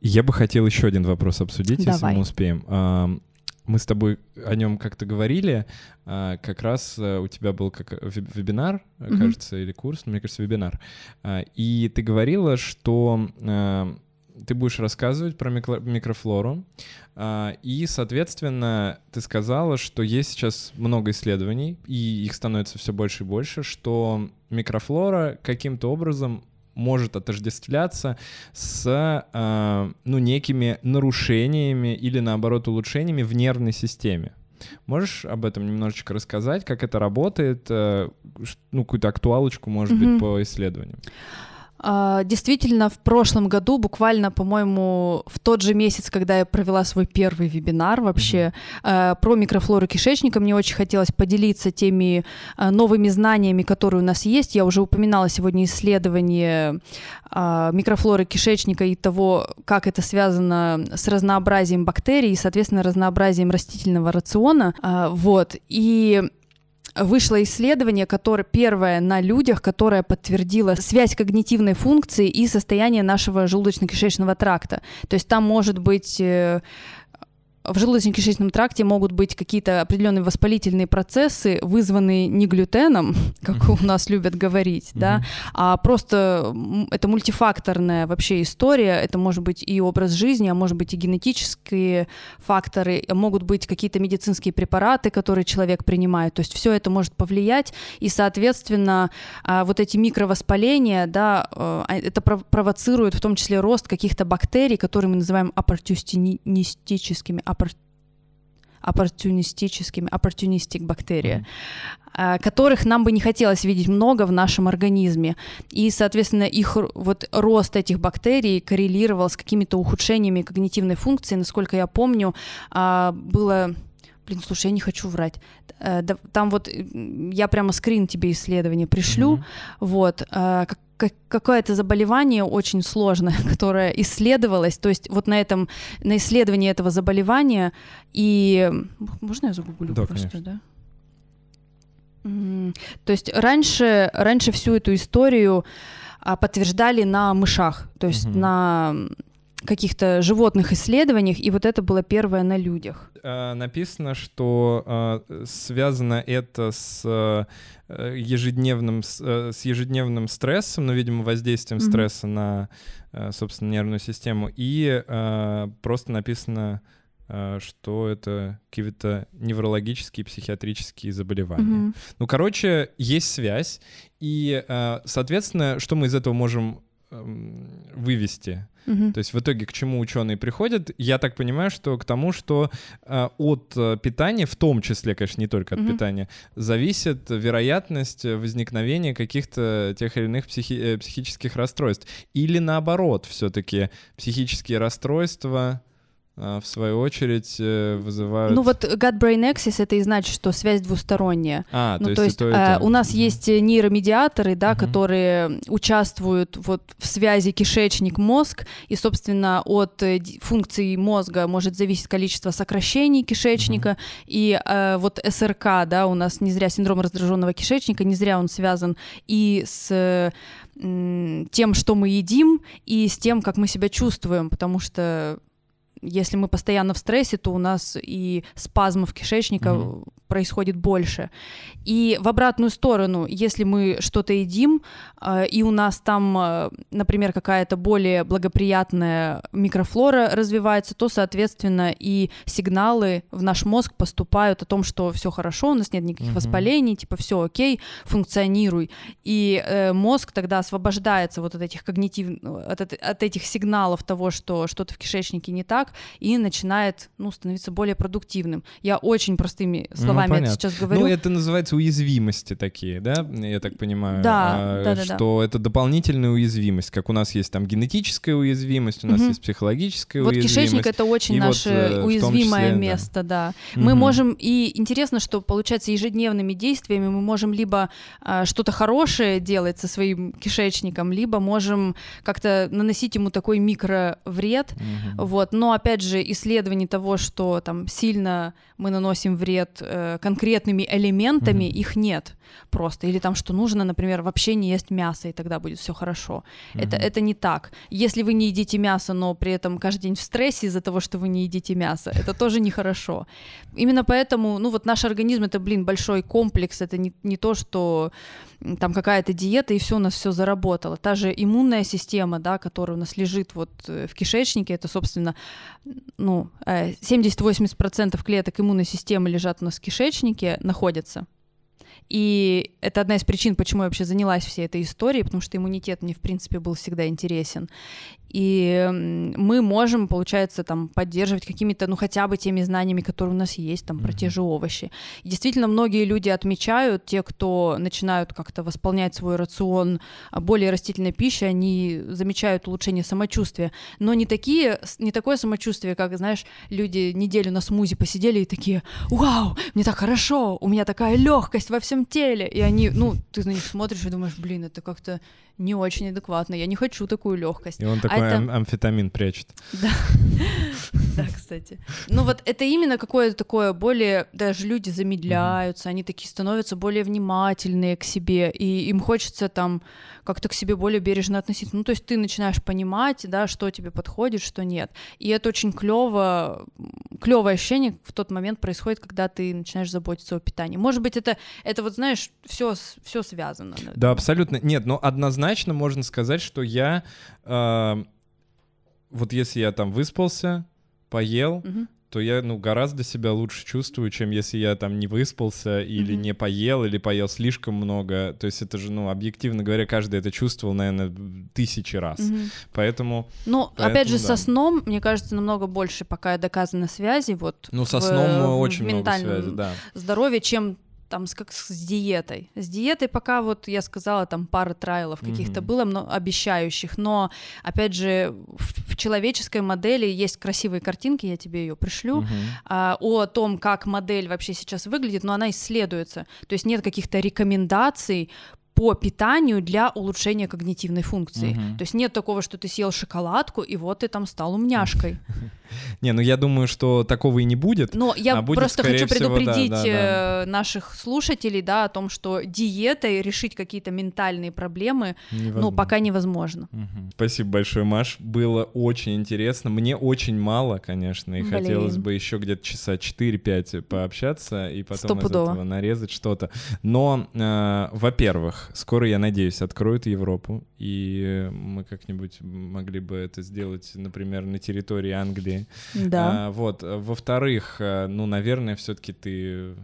Я бы хотел еще один вопрос обсудить, Давай. если мы успеем. Мы с тобой о нем как-то говорили. А, как раз э, у тебя был как вебинар, mm-hmm. кажется, или курс, мне кажется, вебинар. А, и ты говорила, что ты будешь рассказывать про микро микрофлору, а, и, соответственно, ты сказала, что есть сейчас много исследований, и их становится все больше и больше, что микрофлора каким-то образом может отождествляться с а, ну, некими нарушениями или, наоборот, улучшениями в нервной системе. Можешь об этом немножечко рассказать, как это работает, э, ну, какую-то актуалочку, может mm-hmm. быть, по исследованиям? А, действительно, в прошлом году, буквально, по-моему, в тот же месяц, когда я провела свой первый вебинар вообще mm-hmm. про микрофлору кишечника, мне очень хотелось поделиться теми а, новыми знаниями, которые у нас есть. Я уже упоминала сегодня исследование микрофлоры кишечника и того, как это связано с разнообразием бактерий и, соответственно, разнообразием растительного рациона. Вот. И вышло исследование, которое первое на людях, которое подтвердило связь когнитивной функции и состояния нашего желудочно-кишечного тракта. То есть там может быть э, в желудочно-кишечном тракте могут быть какие-то определенные воспалительные процессы, вызванные не глютеном, как у нас любят говорить, да, а просто это мультифакторная вообще история. Это может быть и образ жизни, а может быть и генетические факторы, а могут быть какие-то медицинские препараты, которые человек принимает. То есть все это может повлиять, и, соответственно, а, вот эти микровоспаления, да, а, это провоцирует в том числе рост каких-то бактерий, которые мы называем оппортунистическими, оппор... оппортунистическими, оппортунистик бактерия, mm-hmm. которых нам бы не хотелось видеть много в нашем организме. И, соответственно, их вот рост этих бактерий коррелировал с какими-то ухудшениями когнитивной функции. Насколько я помню, а, было Блин, слушай, я не хочу врать. Э, там вот я прямо скрин тебе исследование пришлю. Mm-hmm. Вот. Какое-то заболевание очень сложное, которое исследовалось, то есть вот на этом, на исследовании этого заболевания, и... Можно я загуглю да, просто, конечно. да? То есть раньше, раньше всю эту историю а, подтверждали на мышах, то есть угу. на каких-то животных исследованиях, и вот это было первое на людях. Э, написано, что э, связано это с э, ежедневным, с ежедневным стрессом, ну, видимо, воздействием mm-hmm. стресса на, собственно, нервную систему, и просто написано что это какие-то неврологические, психиатрические заболевания. Mm-hmm. Ну, короче, есть связь, и, соответственно, что мы из этого можем эм, вывести? Угу. То есть в итоге к чему ученые приходят? Я так понимаю, что к тому, что э, от э, питания, в том числе, конечно, не только от угу. питания, зависит вероятность возникновения каких-то тех или иных психи э, психических расстройств. Или наоборот, все-таки психические расстройства в свою очередь э, вызывают... Ну вот gut-brain axis это и значит, что связь двусторонняя. А, ну, то, то есть, есть и то, э, то. у нас Мгм. есть э, нейромедиаторы, да, Мгм. которые участвуют вот в связи кишечник-мозг, и, собственно, от функций мозга может зависеть количество сокращений кишечника, и э, вот СРК, да, у нас не зря синдром раздраженного кишечника, не зря он связан и с э, тем, что мы едим, и с тем, как мы себя чувствуем, потому что если мы постоянно в стрессе, то у нас и спазмов кишечника Мгм. Происходит больше. И в обратную сторону, если мы что-то едим, э, и у нас там, э, например, какая-то более благоприятная микрофлора развивается, то, соответственно, и сигналы в наш мозг поступают о том, что все хорошо, у нас нет никаких Мгм. воспалений, типа все окей, функционируй. И э, мозг тогда освобождается вот от этих когнитив... от, эт- от этих сигналов того, что что-то в кишечнике не так, и начинает ну, становиться более продуктивным. Я очень простыми словами это понятно. сейчас говорю. Ну, это называется уязвимости такие, да, я так понимаю? Да, А, да-да-да. Что это дополнительная уязвимость, как у нас есть там генетическая уязвимость, у нас Мгм. есть психологическая Вот уязвимость. кишечник это очень И вот, наше э, в том уязвимое числе, да. место, да. Мы Мгм. можем, и интересно, что получается ежедневными действиями мы можем либо а, что-то хорошее делать со своим кишечником, либо можем как-то наносить ему такой микровред. Мгм. Вот. Но опять же, исследований того, что там сильно мы наносим вред э, конкретными элементами, Мгм. их нет просто. Или там, что нужно, например, вообще не есть мясо, и тогда будет все хорошо. Это, Мгм. это не так. Если вы не едите мясо, но при этом каждый день в стрессе из-за того, что вы не едите мясо, это тоже нехорошо. Именно поэтому, ну вот наш организм это, блин, большой комплекс, это не, не то, что там какая-то диета и все у нас все заработало. Та же иммунная система, да, которая у нас лежит вот э, в кишечнике, это, собственно, ну, э, 70-80% клеток иммунной системы лежат у нас в кишечнике, находятся. И это одна из причин, почему я вообще занялась всей этой историей, потому что иммунитет мне, в принципе, был всегда интересен. И мы можем, получается, там поддерживать какими-то, ну, хотя бы теми знаниями, которые у нас есть, там, про Мгм. те же овощи. И действительно, многие люди отмечают, те, кто начинают как-то восполнять свой рацион а, более растительной пищи, они замечают улучшение самочувствия. Но не, такие, не такое самочувствие, как, знаешь, люди неделю на смузи посидели и такие, вау, мне так хорошо, у меня такая легкость во всем теле. И они, ну, ты на них смотришь и думаешь, блин, это как-то не очень адекватно, я не хочу такую легкость. И он А такой это- ам- амфетамин прячет. Да. Да, кстати. Ну вот это именно какое-то такое более, даже люди замедляются, они такие становятся более внимательные к себе, и им хочется там как-то к себе более бережно относиться. Ну то есть ты начинаешь понимать, да, что тебе подходит, что нет. И это очень клево, клевое ощущение в тот момент происходит, когда ты начинаешь заботиться о питании. Может быть, это, это вот, знаешь, все, все связано. Да, абсолютно. Нет, но однозначно можно сказать, что я... э, вот если я там выспался, поел, то я, ну, гораздо себя лучше чувствую, чем если я там не выспался или Мгм. не поел, или поел слишком много. То есть это же, ну, объективно говоря, каждый это чувствовал, наверное, тысячи раз. Мгм. Поэтому, Ну, Поэтому опять же, да. со сном, мне кажется, намного больше пока доказано связи. Вот ну, со в- сном э, в очень много ментальном связи, да. здоровье, чем там с, как с диетой. С диетой пока вот я сказала, там пара трайлов каких-то Мгм. было но, обещающих, но опять же в, в человеческой модели есть красивые картинки, я тебе ее пришлю, Мгм. а, о том, как модель вообще сейчас выглядит, но она исследуется. То есть нет каких-то рекомендаций по питанию для улучшения когнитивной функции. Мгм. То есть нет такого, что ты съел шоколадку, и вот ты там стал умняшкой. Не, ну я думаю, что такого и не будет. Но я А будет, просто хочу всего, да, предупредить да, да. э, наших слушателей, да, о том, что диетой решить какие-то ментальные проблемы, ну, Невозможно. пока невозможно. Мгм. Спасибо большое, Маш. Было очень интересно. Мне очень мало, конечно, и Блин. хотелось бы еще где-то часа 4-5 пообщаться и потом из Стопудово. этого нарезать что-то. Но, э, во-первых, скоро, я надеюсь, откроют Европу, и мы как-нибудь могли бы это сделать, например, на территории Англии. Да. А, вот. Во-вторых, э, ну, наверное, все-таки ты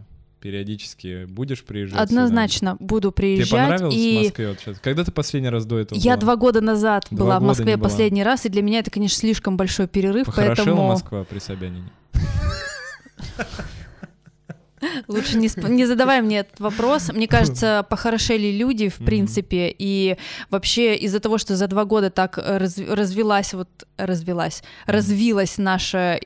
периодически будешь приезжать сюда? Однозначно буду Тебе приезжать. понравилось в и Москве вот сейчас? Когда ты последний раз до этого я была? два года назад Два была в года Москве не была. последний раз, и для меня это, конечно, слишком большой перерыв, Похорошела поэтому... Москва при Собянине? Лучше не, сп- не задавай мне этот вопрос. Мне кажется, похорошели люди, в принципе, и вообще из-за того, что за два года так раз- развелась, вот развелась, развилась наша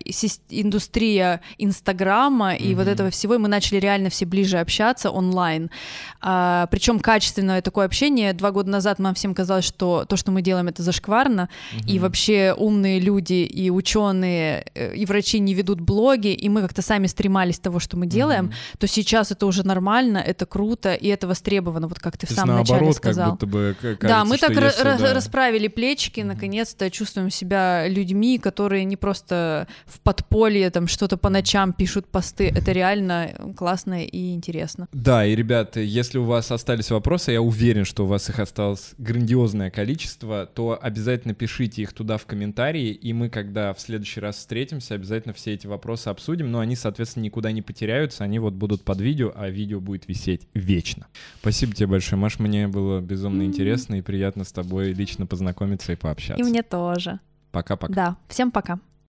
индустрия Инстаграма и вот этого всего, и мы начали реально все ближе общаться онлайн. А, причем качественное такое общение. Два года назад нам всем казалось, что то, что мы делаем, это зашкварно, и вообще умные люди и ученые э, и врачи не ведут блоги, и мы как-то сами стремались того, что мы делаем, то сейчас это уже нормально, это круто, и это востребовано, вот как ты в То есть самом начале наоборот, сказал. как будто бы кажется, Да, мы так если, да. расправили плечики, наконец-то чувствуем себя людьми, которые не просто в подполье там что-то по ночам пишут посты. Это реально классно и интересно. Да, и, ребята, если у вас остались вопросы, я уверен, что у вас их осталось грандиозное количество, то обязательно пишите их туда в комментарии, и мы, когда в следующий раз встретимся, обязательно все эти вопросы обсудим, но они, соответственно, никуда не потеряются, они вот будут под видео, а видео будет висеть вечно. Спасибо тебе большое, Маш, мне было безумно интересно и приятно с тобой лично познакомиться и пообщаться. И мне тоже. Пока-пока. Да, всем пока.